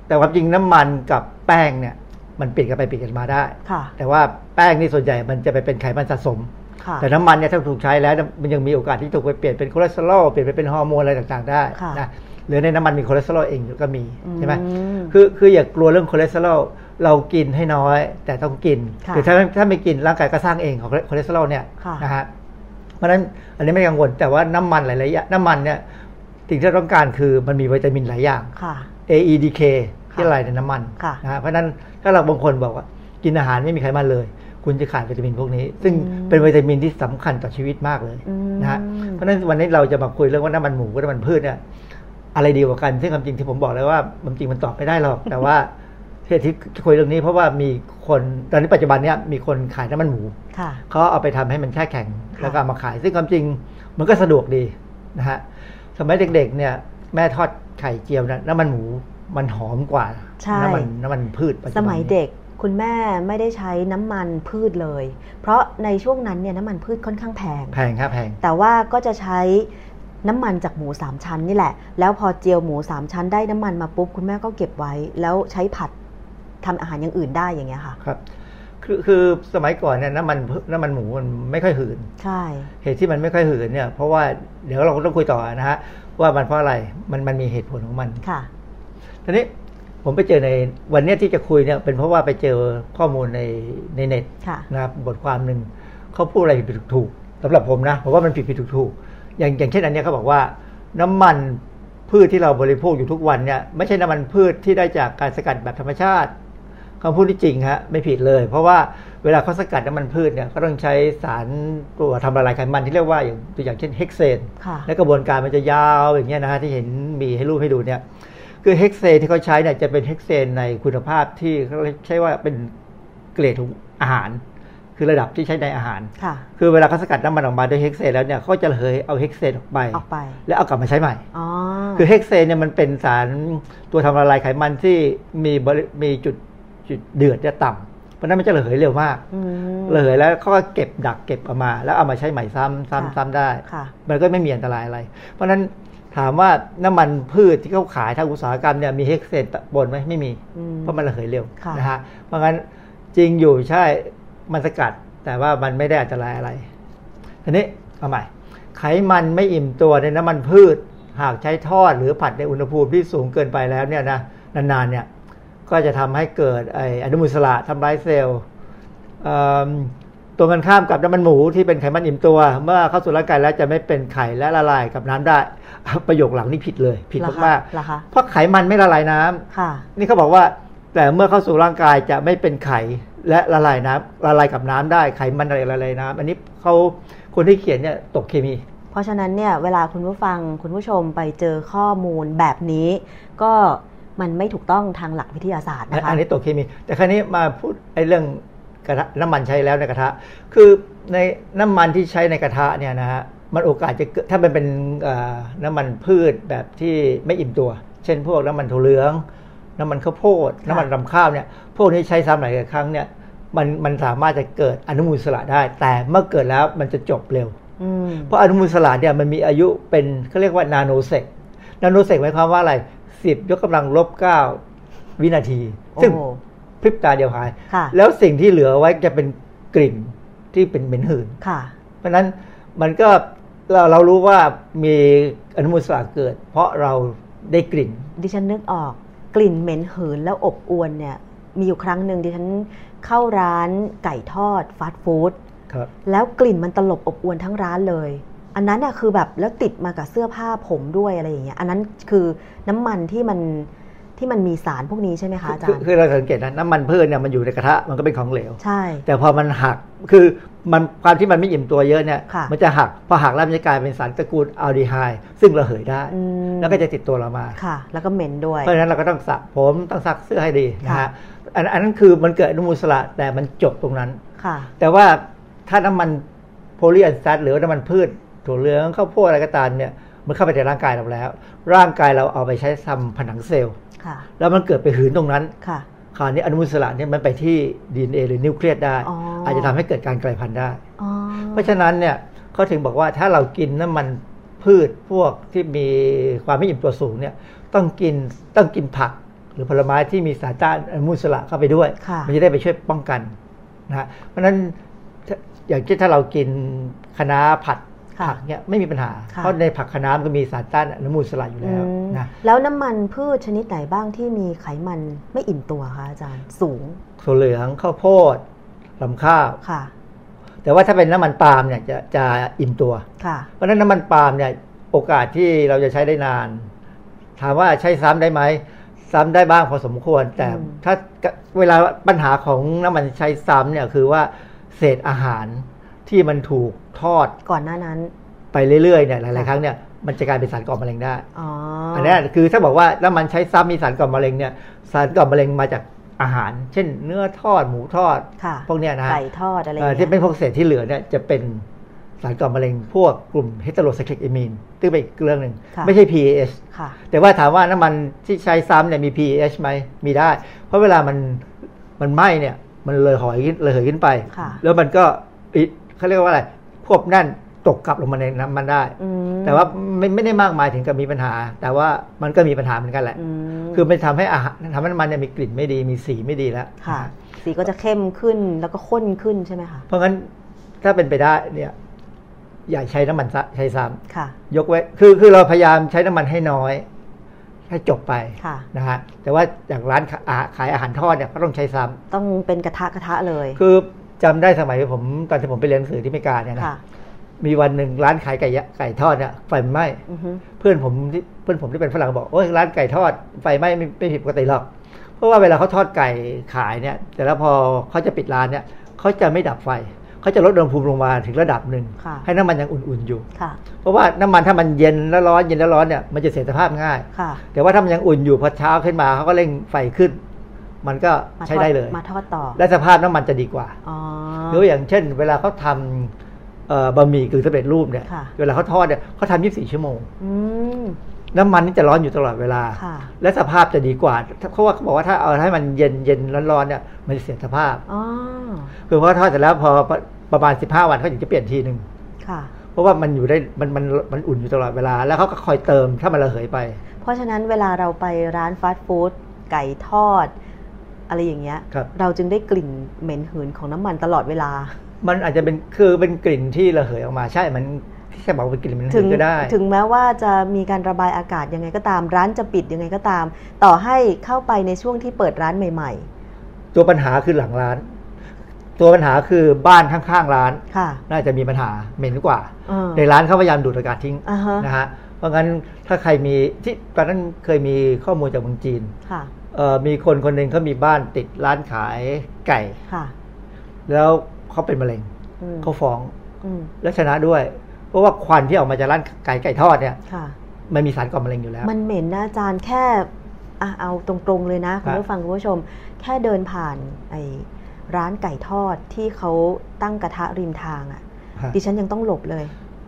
แต่ความจริงน้ำมันกับแป้งเนี่ย มันเปลี่ยนกันไปเปลี่ยนกันมาได้ค่ะแต่ว่าแป้งนี่ส่วนใหญ่มันจะไปเป็นไขมันสะสมค่ะแต่น้ำมันเนี่ยถ้าถูกใช้แล้วมันยังมีโอกาสที่ถูกไปเปลี่ยนเป็นคอเลสเตอรอลเปลี่ยนไปเป็นฮอร์โมนอะไรต่างๆได้ค่ะนะหรือในน้ำมันมีคอเลสเตอรอลเองอยู่ก็มีใช่ไหมอืมคือคืออย่ากลัวเรื่องคอเลสเตอรอลเรากินให้น้อย แต่ต้องกินค่ะคือถ้าถ้าไม่กินร่างกายก็สร้างเองของคอเลสเตอรอลเนี่ยค่ะนะฮะเพราะฉะนั้นอันนี้ไม่กังวลแต่ว่าน้ำมันหลายๆอย่างน้ำมันเนี่ยสิ่งที่เราต้องการคือมันมีวิตามินหลายอย่างค่ะ AEDK ที่ละลายในน้ำมันค่ะนะฮะเพราะฉะนั้น ถ้าเราบางคนบอกว่า กินอาหารไม่มีไขมันเลย คุณจะขาดวิตามินพวกนี้ ซึ่งอืมเป็นวิตามินที่สำคัญต่อชีวิตมากเลยอืมนะฮะเพราะฉะนั้นวันนี้เราจะมาคุยเรื่องว่าน้ำมันหมูกับน้ำมันพืชเนี่ยอะไรดีกว่ากัน ซึ่งความจริงที่ผมบอกเลยว่ามันจริงมันตอบไม่ได้หรอก แต่ว่าเหตุที่คุยเรื่องนี้เพราะว่ามีคนตอนนี้ปัจจุบันเนี้ยมีคนขายน้ำมันหมูค่ะเขาเอาไปทำให้มันแช่แข็งค่ะแล้วก็เอามาขาย ซึ่งความจริงมันก็สะดวกดีนะฮะสมัยเด็กๆเนี่ยแม่ทอดไข่เจียวนะน้ำมันหมู มันหอมกว่าใช่น้ำมันน้ำมันพืชปัจจุสบันมัยนี้เด็กคุณแม่ไม่ได้ใช้น้ำมันพืชเลย เพราะในช่วงนั้นเนี่ยน้ำมันพืชค่อนข้างแพง แพงครับแพง แต่ว่าก็จะใช้น้ำมันจากหมูสามชั้นนี่แหละ แล้วพอเจียวหมูสามชั้นได้น้ำมันมาปุ๊บคุณแม่ก็เก็บไว้ แล้วใช้ผัดทำอาหารอย่างอื่นได้อย่างเงี้ยค่ะ ครับ คือคือสมัยก่อนเนี่ยน้ำมันพืน้ำมันหมูมันไม่ค่อยหืน ใช่ เหตุที่มันไม่ค่อยหืนเนี่ยเพราะว่าเดี๋ยวเราก็ต้องคุยต่อนะฮะว่ามันเพราะอะไร มันมันมีเหตุผลของมัน ค่ะ ทีนี้ผมไปเจอในวันเนี้ยที่จะคุยเนี่ยเป็นเพราะว่าไปเจอข้อมูลในในเน็ตค่ะนะครับบทความหนึ่งเขาพูดอะไรผิดๆถูกๆสำหรับผมนะผมว่ามันผิดผิดถูกถูกๆอย่างอย่างเช่นอันเนี้ยเขาบอกว่าน้ำมันพืชที่เราบริโภคอยู่ทุกวันเนี่ยไม่ใช่น้ำมันพืชที่ได้จากการสกัดแบบธรรมชาติคำพูดที่จริงฮะไม่ผิดเลย เพราะว่าเวลาเขาสกัดน้ำมันพืชเนี่ยเขาต้องใช้สารตัวทำละลายไขมันที่เรียกว่าอย่างตัวอย่างเช่นเฮกเซนค่ะและกระบวนการมันจะยาวอย่างเงี้ยนะฮะที่เห็นมีให้รูปให้ดูเนี่ย คือเฮกเซนที่เขาใช้เนี่ยจะเป็นเฮกเซนในคุณภาพที่เขาใช้ว่าเป็นเกรดของอาหาร คือระดับที่ใช้ในอาหาร ค่ะ คือเวลาเขาสกัดน้ำมันออกมาด้วยเฮกเซนแล้วเนี่ยเขาจะระเหยเอาเฮกเซนออกไป ออกไป แล้วเอากลับมาใช้ใหม่ อ๋อ คือเฮกเซนเนี่ยมันเป็นสารตัวทำละลายไขมันที่มีบริมีจุดจุดเดือดจะต่ำเพราะฉะนั้นมันจะระเหยเร็วมากอืมระเหยแล้วเขาก็เก็บดักเก็บเอามา แล้วเอามาใช้ใหม่ซ้ำซ้ำค่ะซ้ำได้ ค่ะ มันก็ไม่มีอันตรายอะไร เพราะฉะนั้น ถามว่าน้ำมันพืชที่เขาขายทางอุตสาหกรรมเนี่ยมีเฮกเซนปนไหมไม่มีอืมเพราะมันระเหยเร็วค่ะนะฮะเพราะงั้นจริงอยู่ใช่มันสกัด แต่ว่ามันไม่ได้อันตรายอะไรทีนี้เอาใหม่ ไขมันไม่อิ่มตัวในน้ำมันพืช หากใช้ทอดหรือผัดในอุณหภูมิที่สูงเกินไปแล้วเนี่ยนะนานๆเนี่ยก็จะทำให้เกิดไอ้อนุมูลอิสระทำร้ายเซลล์เอิ่ม ตรงกันข้ามกับน้ำมันหมูที่เป็นไขมันอิ่มตัว เมื่อเข้าสู่ร่างกายแล้วจะไม่เป็นไข่และละลายกับน้ำได้ ประโยคหลังนี่ผิดเลย ผิดเหรอคะมากเหรอคะๆเพราะไขมันไม่ละลายน้ำค่ะ นี่เขาบอกว่า แต่เมื่อเข้าสู่ร่างกายจะไม่เป็นไข่และละลายน้ำละลายกับน้ำได้ไขมันอะไรละลายน้ำอันนี้เขาคนที่เขียนเนี่ยตกเคมี เพราะฉะนั้นเนี่ยเวลาคุณผู้ฟังคุณผู้ชมไปเจอข้อมูลแบบนี้ ก็มันไม่ถูกต้องทางหลักวิทยาศาสตร์นะคะอันนี้ตัวเคมี แต่ครั้นี้มาพูดไอ้เรื่อง กระทะน้ำมันใช้แล้วในกระทะ คือในน้ำมันที่ใช้ในกระทะเนี่ยนะฮะมันโอกาสจะเกิดถ้ามันเป็นเอ่อน้ำมันพืชแบบที่ไม่อิ่มตัว เช่น พวกน้ำมันถั่วเหลือง น้ำมันข้าวโพด น้ำมันรำข้าวเนี่ยพวกนี้ใช้ซ้ำหลายครั้งเนี่ยมันมันสามารถจะเกิดอนุมูลอิสระได้ แต่เมื่อเกิดแล้วมันจะจบเร็วอืมเพราะอนุมูลอิสระเนี่ยมันมีอายุเป็นเขาเรียกว่านาโนเซกนาโนเซกหมายความว่าอะไรสิบยกกำลังลบเก้าวินาที ซึ่ง โอ้พริบตาเดียวหายค่ะแล้วสิ่งที่เหลือไว้จะเป็นกลิ่นที่เป็นเหม็นหืนค่ะเพราะฉะนั้นมันก็เราเรารู้ว่ามีอนุมูลอิสระเกิด เพราะเราได้กลิ่น ดิฉันนึกออกกลิ่นเหม็นหืนแล้วอบอวนเนี่ยมีอยู่ครั้งหนึ่งดิฉันเข้าร้านไก่ทอดฟาสต์ฟู้ดครับแล้วกลิ่นมันตลบอบอวนทั้งร้านเลย อันนั้นน่ะคือแบบแล้วติดมากับเสื้อผ้าผมด้วยอะไรอย่างเงี้ยอันนั้นคือน้ำมันที่มัน ที่มันมีสารพวกนี้ใช่ไหมคะอาจารคือย์คือเราสังเกตนะน้ำมันพืชเนี่ยมันอยู่ในกระทะมันก็เป็นของเหลว ใช่ แต่พอมันหักคือมันความที่มันไม่อิ่มตัวเยอะเนี่ยค่ะมันจะหักพอหักแล้วมันจะกลายเป็นสารตระกูลอัลดีไฮด์ซึ่งระเหยได้อืมแล้วก็จะติดตัวเรามาค่ะ แล้วก็เหม็นด้วย เพราะฉะนั้นเราก็ต้องสระผมต้องซักเสื้อให้ดีนะค่ะฮะอันอันนั้นคือมันเกิดอนุมูลอิสระแต่มันจบตรงนั้นค่ะ แต่ว่าถ้าน้ำมัน polyunsat หรือว่าน้ำมันพืชถั่วเหลืองข้าวโพดอะไรก็ตามเนี่ยมันเข้าไปในร่างกายเราแล้ว ร่างกายเราเอาไปใช้ทำผนังเซลล์ค่ะ แล้วมันเกิดไปหืนตรงนั้นค่ะคราวนี้อนุมูลอิสระเนี่ยมันไปที่ DNA หรือนิวเคลียสได้อ๋อออาจจะทำให้เกิดการกลายพันธุ์ได้อ๋อเพราะฉะนั้นเนี่ยเขาถึงบอกว่าถ้าเรากินน้ำมันพืชพวกที่มีความไม่อิ่มตัวสูงเนี่ยต้องกินต้องกินผัก หรือผลไม้ที่มีสารต้านอนุมูลอิสระเข้าไปด้วยค่ะมันจะได้ไปช่วยป้องกันนะฮะเพราะฉะนั้นถ้าอย่างเช่นถ้าเรากินคะน้าผัดค่ะ ผักเนี่ยไม่มีปัญหาค่ะเพราะในผักคะน้ามันก็มีสารต้านอนุมูลอิสระอยู่แล้วอืมนะแล้วน้ำมันพืชชนิดไหนบ้างที่มีไขมันไม่อิ่มตัวคะอาจารย์สูงถั่วเหลืองข้าวโพดลำข้าวค่ะ แต่ว่าถ้าเป็นน้ำมันปาล์มเนี่ยจะจะอิ่มตัวค่ะเพราะฉะนั้นน้ำมันปาล์มเนี่ยโอกาสที่เราจะใช้ได้นาน ถามว่าใช้ซ้ำได้ไหมซ้ำได้บ้างพอสมควร แต่อืมถ้าเวลาปัญหาของน้ำมันใช้ซ้ำเนี่ยคือว่าเศษอาหาร ที่มันถูกทอดก่อนหน้านั้น ไปเรื่อยๆเนี่ยหลายค่ะๆครั้งเนี่ยมันจะกลายเป็นสารก่อมะเร็งได้อ๋ออัอันนี้คือถ้าบอกว่าน้ำมันใช้ซ้ำมีสารก่อมะเร็งเนี่ยสารก่อมะเร็งมาจากอาหาร เช่น เนื้อทอดหมูทอดค่ะพวกเนี้ยนะฮะไก่ทอดอะไรอเอ่ย่าองเงี้ที่ยเป็นพวกเศษที่เหลือเนี่ยจะเป็นสารก่อมะเร็งพวกกลุ่มเฮตโรไซคลิกเอมีนซึ่งเป็นอีกเรื่องหนึ่งค่ะไม่ใช่ PAH ค่ะแต่ว่าถามว่าน้ำมันที่ใช้ซ้ำเนี่ยมี PAH ไหมมีได้ เพราะเวลามันมันไหม้เนี่ยมันเลยหอยขึ้นเลยเหยขึ้นไปค่ะแล้วมันก็อิ เขาเรียกว่าอะไรควบแน่นตกกลับลงมาในน้ำมันได้อืมแต่ว่าไม่ไม่ได้มากมายถึงกับมีปัญหา แต่ว่ามันก็มีปัญหาเหมือนกันแหละอืมคือมันทำให้อาหารทำให้น้ำมันเนี่ยมีกลิ่นไม่ดีมีสีไม่ดีแล้วค่ะ สีก็จะเข้มขึ้นแล้วก็ข้นขึ้นใช่ไหมคะเพราะงั้นถ้าเป็นไปได้เนี่ย อย่าใช้น้ำมันซะใช้ซ้ค่ะำยกเว้นคือคือเราพยายามใช้น้ำมันให้น้อยให้จบไปค่ะนะฮะแต่ว่าอย่างร้านขาอาขายอาหารทอดเนี่ยก็ต้องใช้ซ้ำต้องเป็นกระทะกระทะเลย คือ จำได้สมัยผมตอนที่ผมไปเรียนหนังสือที่อเมริกาเนี่ยนะค่ะมีวันหนึ่งร้านขายไก่ยะไก่ทอดเนี่ยไฟไหม้อือฮึเพื่อนผมที่เพื่อนผมที่เป็นฝรั่งบอกโอ้ยร้านไก่ทอดไฟไหม้ไม่ไม่ผิดปกติหรอก เพราะว่าเวลาเขาทอดไก่ขายเนี่ย แต่แล้วพอเขาจะปิดร้านเนี่ยเขาจะไม่ดับไฟเขาจะลดอุณหภูมิลงมาถึงระดับหนึ่งค่ะให้น้ำมันยังอุ่นๆอยู่ค่ะเพราะว่าน้ำมันถ้ามันเย็นแล้วร้อนเย็นแล้วร้อนเนี่ยมันจะเสียสภาพง่ายค่ะแต่ว่าถ้ามันยังอุ่นอยู่พอเช้าขึ้นมาเขาก็เร่งไฟขึ้น มันก็มาใช้ทอได้เลย มาทอดต่อ และสภาพน้ำมันจะดีกว่าอ๋อหรืออย่างเช่น เวลาเขาทำเอ่อบะหมี่กึ่งสำเร็จรูปเนี่ยค่ะเวลาเขาทอดเนี่ยเขาทำ24ชั่วโมงอืมน้ำมันนี่จะร้อนอยู่ตลอดเวลาค่ะและสภาพจะดีกว่า เพราะว่าเขาบอกว่าถ้าเอาให้มันเย็นเย็นร้อนๆเนี่ย มันจะเสียสภาพอ๋อคือเพราะทอดเสร็จแล้วพอประมาณ15วันเขาถึงจะเปลี่ยนทีหนึ่งค่ะเพราะว่ามันอยู่ได้มันมันมันอุ่นอยู่ตลอดเวลา แล้วเขาก็คอยเติมถ้ามันระเหยไป เพราะฉะนั้นเวลาเราไปร้านฟาสต์ฟู้ดไก่ทอด อะไรอย่างเงี้ยครับเราจึงได้กลิ่นเหม็นหืนของน้ำมันตลอดเวลา มันอาจจะเป็นคือเป็นกลิ่นที่ระเหยออกมาใช่ มันที่จะบอกว่าเป็นกลิ่นมันถึงก็ได้ ถึงแม้ว่าจะมีการระบายอากาศยังไงก็ตาม ร้านจะปิดยังไงก็ตาม ต่อให้เข้าไปในช่วงที่เปิดร้านใหม่ตัวปัญหาคือหลังร้าน ตัวปัญหาคือบ้านข้างๆร้านๆค่ะน่าจะมีปัญหาเหม็นกว่าเออในร้านเขาพยายามดูดอากาศทิ้งอ่าฮะนะฮะเพราะงั้นถ้าใครมีที่ตอนนั้นเคยมีข้อมูลจากเมืองจีนค่ะเอ่อ มีคนคนหนึ่งเขามีบ้านติดร้านขายไก่ค่ะ แล้วเขาเป็นมะเร็งอืมเขาฟ้องอืมและชนะด้วย เพราะว่าควันที่ออกมาจากร้านไก่ไก่ทอดเนี่ยค่ะมันมีสารก่อมะเร็งอยู่แล้ว มันเหม็นนะอาจารย์แค่อะเอาตรงๆเลยนะคุณครับผู้ฟังคุณผู้ชม แค่เดินผ่านไอ้ร้านไก่ทอดที่เขาตั้งกระทะริมทางอะ่ะฮะดิฉันยังต้องหลบเลย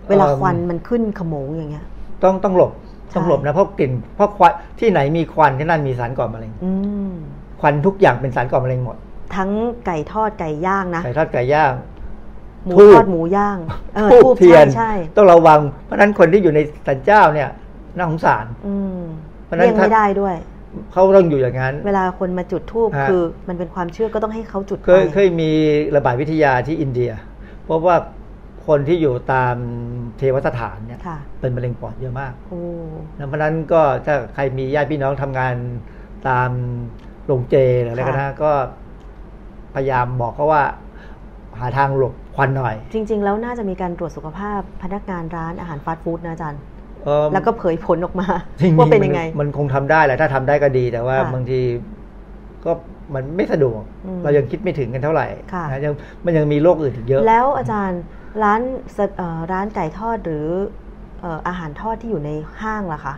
เวลาเอิ่มควันมันขึ้นขโมงอย่างเงี้ย ต้องต้องหลบใช่ ต้องหลบนะเพราะกลิ่นเพราะควันที่ไหนมีควันที่นั่นมีสารก่อมะเร็งอืมควันทุกอย่างเป็นสารก่อมะเร็งหมด ทั้งไก่ทอดไก่ย่างนะไก่ทอดไก่ย่างหมูทูบทอดหมูย่างเออทูทูบบเทียใช่นใช่ต้องระวัง เพราะฉะนั้นคนที่อยู่ในสันเจ้าเนี่ยน่าสงสารอืมเพราะฉะนั้นเลี่ยงถ้าไม่ได้ด้วยเขาต้องอยู่อย่างนั้น เวลาคนมาจุดทูบฮะคือมันเป็นความเชื่อก็ต้องให้เขาจุดเคยไปเคยมีระบาดวิทยาที่อินเดีย เพราะว่า คนที่อยู่ตามเทวสถานเนี่ยค่ะเป็นมะเร็งปอดเยอะมากโอ้เพราะฉะนั้นก็ถ้าใครมีญาติพี่น้องทำงานตามโรงเจหรืออะไรก็นะก็พยายามบอกเขาว่าหาทางหลบควันหน่อย จริง ๆ แล้วน่าจะมีการตรวจสุขภาพพนักงานร้านอาหารฟาสต์ฟู้ดนะอาจารย์เอิ่มแล้วก็เผยผลออกมาจริงๆว่าเป็นยังไง มันมันคงทำได้แหละถ้าทำได้ก็ดีแต่ว่าค่ะบางทีก็มันไม่สะดวกอืมเรายังคิดไม่ถึงกันเท่าไหร่ค่ะนะยังมันยังมีโรคอื่นอีกเยอะ แล้วอาจารย์ ร้านสเอ่อร้านไก่ทอดหรือเอ่ออาหารทอดที่อยู่ในห้างล่ะคะ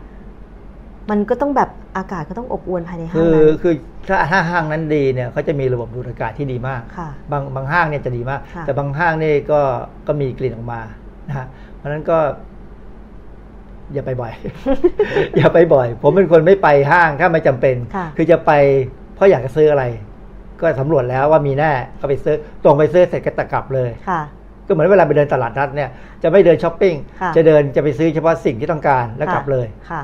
มันก็ต้องแบบอากาศก็ต้องอบอวลภายในห้างคือนั้นคือถ้าถ้าห้างนั้นดีเนี่ยเขาจะมีระบบดูดอากาศที่ดีมากค่ะบางบางห้างเนี่ยจะดีมากค่ะแต่บางห้างนี่ก็ก็มีกลิ่นออกมานะฮะเพราะฉะนั้นก็ อย่าไปบ่อย อย่าไปบ่อย ผมเป็นคนไม่ไปห้างถ้าไม่จำเป็นค่ะอจะไปเพราะอยากจะซื้ออะไร ก็สำรวจแล้วว่ามีแน่ก็ไปซื้อตรงไปซื้อเสร็จก็ตะกลับเลยค่ะ ก็เหมือนเวลาไปเดินตลาดนัดเนี่ยจะไม่เดินช้อปปิ้งค่ะจะเดินจะไปซื้อเฉพาะสิ่งที่ต้องการแล้วกลับเลย ค่ะ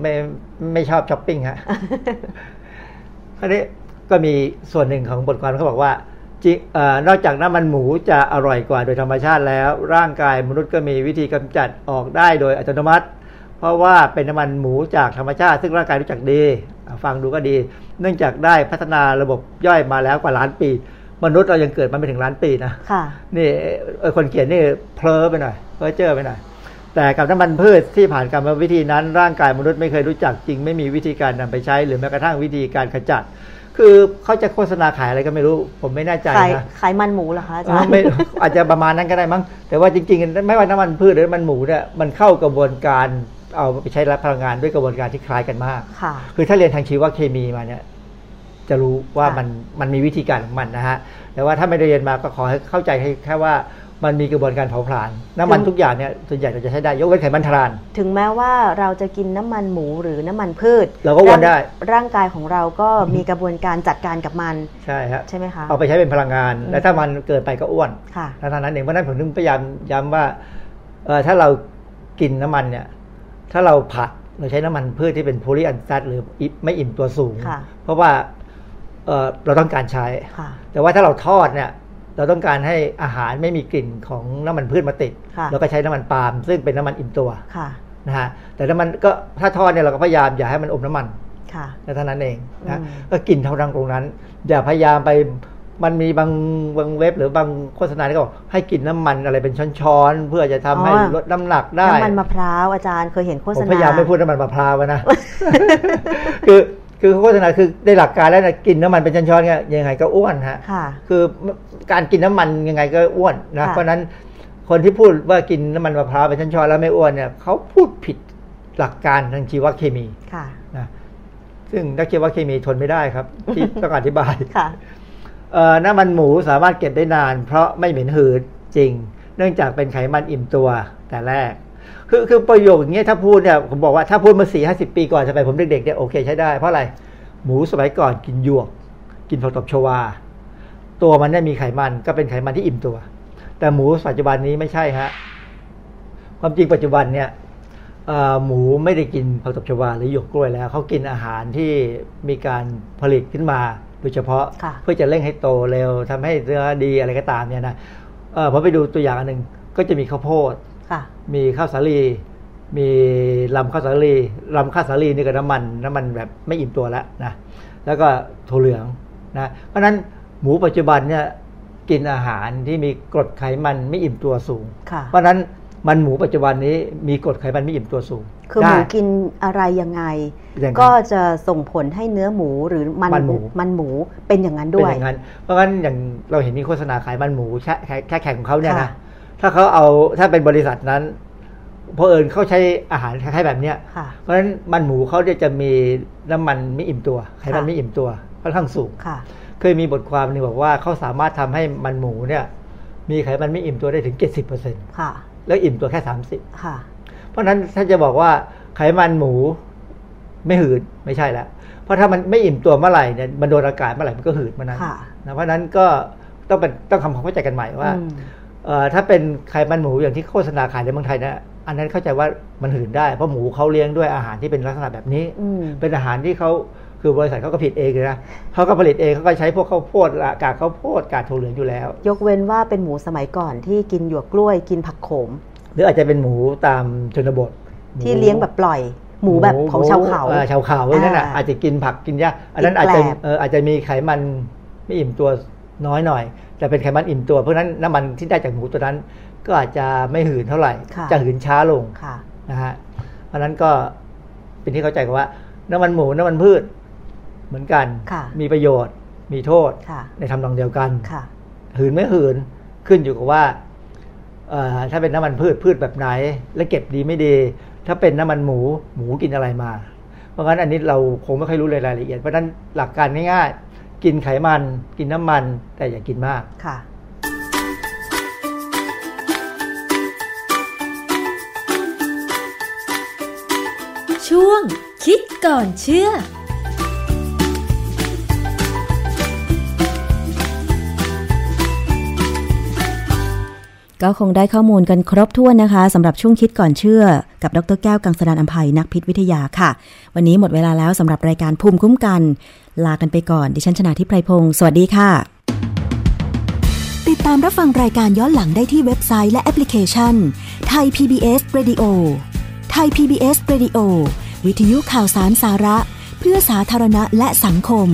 ไม่ไม่ชอบช้อปปิ้งฮะ อันนี้ก็มีส่วนหนึ่งของบทความเขาบอกว่าจริงเออนอกจากน้ำมันหมูจะอร่อยกว่าโดยธรรมชาติแล้ว ร่างกายมนุษย์ก็มีวิธีกำจัดออกได้โดยอัตโนมัติ เพราะว่าเป็นน้ำมันหมูจากธรรมชาติ ซึ่งร่างกายรู้จักดีอะฟังดูก็ดี เนื่องจากได้พัฒนาระบบย่อยมาแล้วกว่าล้านปี มนุษย์เรายังเกิดมาไม่ถึงล้านปีนะค่ะนี่เอ่อคนเขียนนี่เพลอไปหน่อยเพอเจอไปหน่อยแต่กับน้ำมันพืชที่ผ่านกรรมวิธีนั้น ร่างกายมนุษย์ไม่เคยรู้จักจริง ไม่มีวิธีการนำไปใช้ หรือแม้กระทั่งวิธีการขจัด คือเขาจะโฆษณาขายอะไรก็ไม่รู้ ผมไม่แน่ใจขายนะขายมันหมูเหรอคะอาเอจารอย์ไม่อาจจะประมาณนั้นก็ได้มั้งแต่ว่าจริงๆ ไม่ว่าน้ำมันพืชหรือน้ำมันหมูเนี่ยมันเข้ากระบวนการเอาไปใช้รับพลังงานด้วยกระบวนการที่คล้ายกันมากค่ะคือถ้าเรียนทางชีวเคมีมาเนี่ย จะรู้ว่าค่ะมันมันมีวิธีการของมันนะฮะแต่ว่าถ้าไม่ได้เรียนมาก็ขอให้เข้าใจให้แค่ว่ามันมีกระบวนการเผาผลาญน้ำมันทุกอย่างเนี่ยส่วนใหญ่เราจะใช้ได้ยกเว้นไขมันทราน ถึงแม้ว่าเราจะกินน้ำมันหมูหรือน้ำมันพืช เราก็อ้วนได้ร่างร่างกายของเราก็มีกระบวนการจัดการกับมัน ใช่ฮะใช่ไหมคะ เอาไปใช้เป็นพลังงานอืมและถ้ามันเกิดไปก็อ้วนค่ะเท่านั้นเองเพราะฉะนั้นผมถึงพยายามย้ำว่าเอ่อถ้าเรากินน้ำมันเนี่ยถ้าเราผัดเราใช้น้ำมันพืชที่เป็นโพลีอันซัตหรืออิไม่อิ่มตัวสูงค่ะเพราะว่า เอ่อเราต้องการใช้ค่ะแต่ว่าถ้าเราทอดเนี่ยเราต้องการให้อาหารไม่มีกลิ่นของน้ำมันพืชมาติดค่ะเราก็ใช้น้ำมันปาล์มซึ่งเป็นน้ำมันอิ่มตัวค่ะนะฮะแต่น้ำมันก็ถ้าทอดเนี่ยเราก็พยายามอย่าให้มันอมน้ำมันค่ะเท่านั้นเองนะอืมก็กินเท่านั้นตรงนั้น อย่าพยายามไปมันมีบางบางเว็บหรือบางโฆษณาที่เขาบอกให้กินน้ำมันอะไรเป็นช้อนๆเพื่อจะทำให้ลดน้ำหนักได้น้ำมันมะพร้าวอาจารย์เคยเห็นโฆผษมณาพยายามไม่พูดน้ำมันมะพร้าวนะคือ คือโฆษณาคือได้หลักการแล้วนะกินน้ำมันเป็นช้อนๆเนี่ยยังไงก็อ้วนฮะค่ะ คือการกินน้ำมันยังไงก็อ้วนนะค่ะ เพราะฉะนั้นคนที่พูดว่ากินน้ำมันมะพร้าวเป็นช้อนๆแล้วไม่อ้วนเนี่ยเขาพูดผิดหลักการทางชีวเคมีค่ะ นะซึ่งนักชีวเคมีทนไม่ได้ครับ ที่ต้องอธิบาย ค่ะ เอ่อน้ำมันหมูสามารถเก็บได้นาน เพราะไม่เหม็นหืดจริง เนื่องจากเป็นไขมันอิ่มตัวแต่แรก คือคือประโยคอย่างเงี้ยถ้าพูดเนี่ยผมบอกว่าถ้าพูดมาสี่ห้าสิบปีก่อนสมัยผมเด็กๆเนี่ยโอเคใช้ได้เพราะอะไรหมูสมัยก่อนกินหยวก กินผักตบชวา ตัวมันเนี่ยมีไขมันก็เป็นไขมันที่อิ่มตัว แต่หมูปัจจุบันนี้ไม่ใช่ฮะความจริงปัจจุบันเนี่ยเอ่อหมูไม่ได้กินผักตบชวาหรือหยวกกล้วยแล้วเขากินอาหารที่มีการผลิตขึ้นมาโดยเฉพาะค่ะเพื่อจะเร่งให้โตเร็วทำให้เนื้อดีอะไรก็ตามเนี่ยนะเออผมไปดูตัวอย่างอันหนึ่งก็จะมีข้าวโพดค่ะ มีข้าวสาลี มีลำข้าวสาลีลำข้าวสาลีนี่ก็น้ำมันน้ำมันแบบไม่อิ่มตัวแล้วนะแล้วก็ถั่วเหลืองนะเพราะฉะนั้นหมูปัจจุบันเนี่ยกินอาหารที่มีกรดไขมันไม่อิ่มตัวสูงค่ะเพราะฉะนั้นมันหมูปัจจุบันนี้มีกรดไขมันไม่อิ่มตัวสูง คือหมูได้กินอะไรยังไงอย่างนั้นก็จะส่งผลให้เนื้อหมูหรือมันมันหมูมันหมูเป็นอย่างนั้นเป็นด้วยอย่างนั้นเพราะงั้นอย่างเราเห็นมีโฆษณาขายมันหมูแค่แค่แค่แข่งของเขาเนี่ยค่ะนะ ถ้าเขาเอาถ้าเป็นบริษัทนั้นเพราะเอิญเขาใช้อาหารคล้ายๆแบบเนี้ยค่ะเพราะฉะนั้นมันหมูเขาเนี่ยจะมีน้ำมันไม่อิ่มตัวไขมันค่ะไม่อิ่มตัวค่อนข้างสูงค่ะเคยมีบทความหนึ่งบอกว่าเขาสามารถทำให้มันหมูเนี่ย มีไขมันไม่อิ่มตัวได้ถึง70%ค่ะแล้วอิ่มตัวแค่30ค่ะเพราะฉะนั้นถ้าจะบอกว่าไขมันหมูไม่หืดไม่ใช่แล้วเพราะถ้ามันไม่อิ่มตัวเมื่อไหร่เนี่ยมันโดนอากาศเมื่อไหร่มันก็หืดเมื่อนั้นค่ะนะเพราะฉะนั้นก็ต้องเป็นต้องทำความเข้าใจกันใหม่ว่าอืมเอ่อ ถ้าเป็นไขมันหมูอย่างที่โฆษณาขายในเมืองไทยนะอันนั้นเข้าใจว่ามันหืนได้เพราะหมูเขาเลี้ยงด้วยอาหารที่เป็นลักษณะแบบนี้อืมเป็นอาหารที่เขาคือบริษัทเขาก็ผิดเองเลยนะเขาก็ผลิตเองเขาก็ใช้พวกข้าวโพดกากข้าวโพดกากถั่วเหลืองอยู่แล้ว ยกเว้นว่าเป็นหมูสมัยก่อนที่กินหยวกกล้วยกินผักโขม หรืออาจจะเป็นหมูตามชนบทหมูที่เลี้ยงแบบปล่อย หมูแบบของชาวเขาออชาวเขาพวกนั้นน่ะอ่าอาจจะกินผักกินหญ้าอันนั้นกินอาจจะแกลบเอออาจจะมีไขมันไม่อิ่มตัว น้อยหน่อย แต่เป็นไขมันอิ่มตัวเพราะฉะนั้นน้ำมันที่ได้จากหมูตัวนั้น ก็อาจจะไม่หืนเท่าไหร่ค่ะจะหืนช้าลงค่ะนะฮะเพราะฉะนั้นก็เป็นที่เข้าใจกันว่า น้ำมันหมูน้ำมันพืชเหมือนกันค่ะมีประโยชน์ มีโทษค่ะในทำนองเดียวกันค่ะหืนไม่หืนขึ้นอยู่กับว่าเอ่อถ้าเป็นน้ำมันพืชพืชแบบไหน และเก็บดีไม่ดี ถ้าเป็นน้ำมันหมูหมูกินอะไรมา เพราะงั้นอันนี้เราคงไม่ค่อยรู้เลยรายละเอียดเพราะฉะนั้นหลักการง่ายๆ กินไขมัน กินน้ำมัน แต่อย่ากินมากค่ะ ช่วงคิดก่อนเชื่อ ก็คงได้ข้อมูลกันครบถ้วนนะคะสำหรับช่วงคิดก่อนเชื่อ กับดรแก้วกังสดานอัมภัยนักพิษวิทยาค่ะ วันนี้หมดเวลาแล้วสำหรับรายการภูมิคุ้มกัน ลากันไปก่อน ดิฉันชนะทิพไพรพงศ์สวัสดีค่ะ ติดตามรับฟังรายการย้อนหลังได้ที่เว็บไซต์และแอปพลิเคชันไทย PBS Radio ไทย PBS Radio วิทยุข่าวสารสาระ เพื่อสาธารณะและสังคม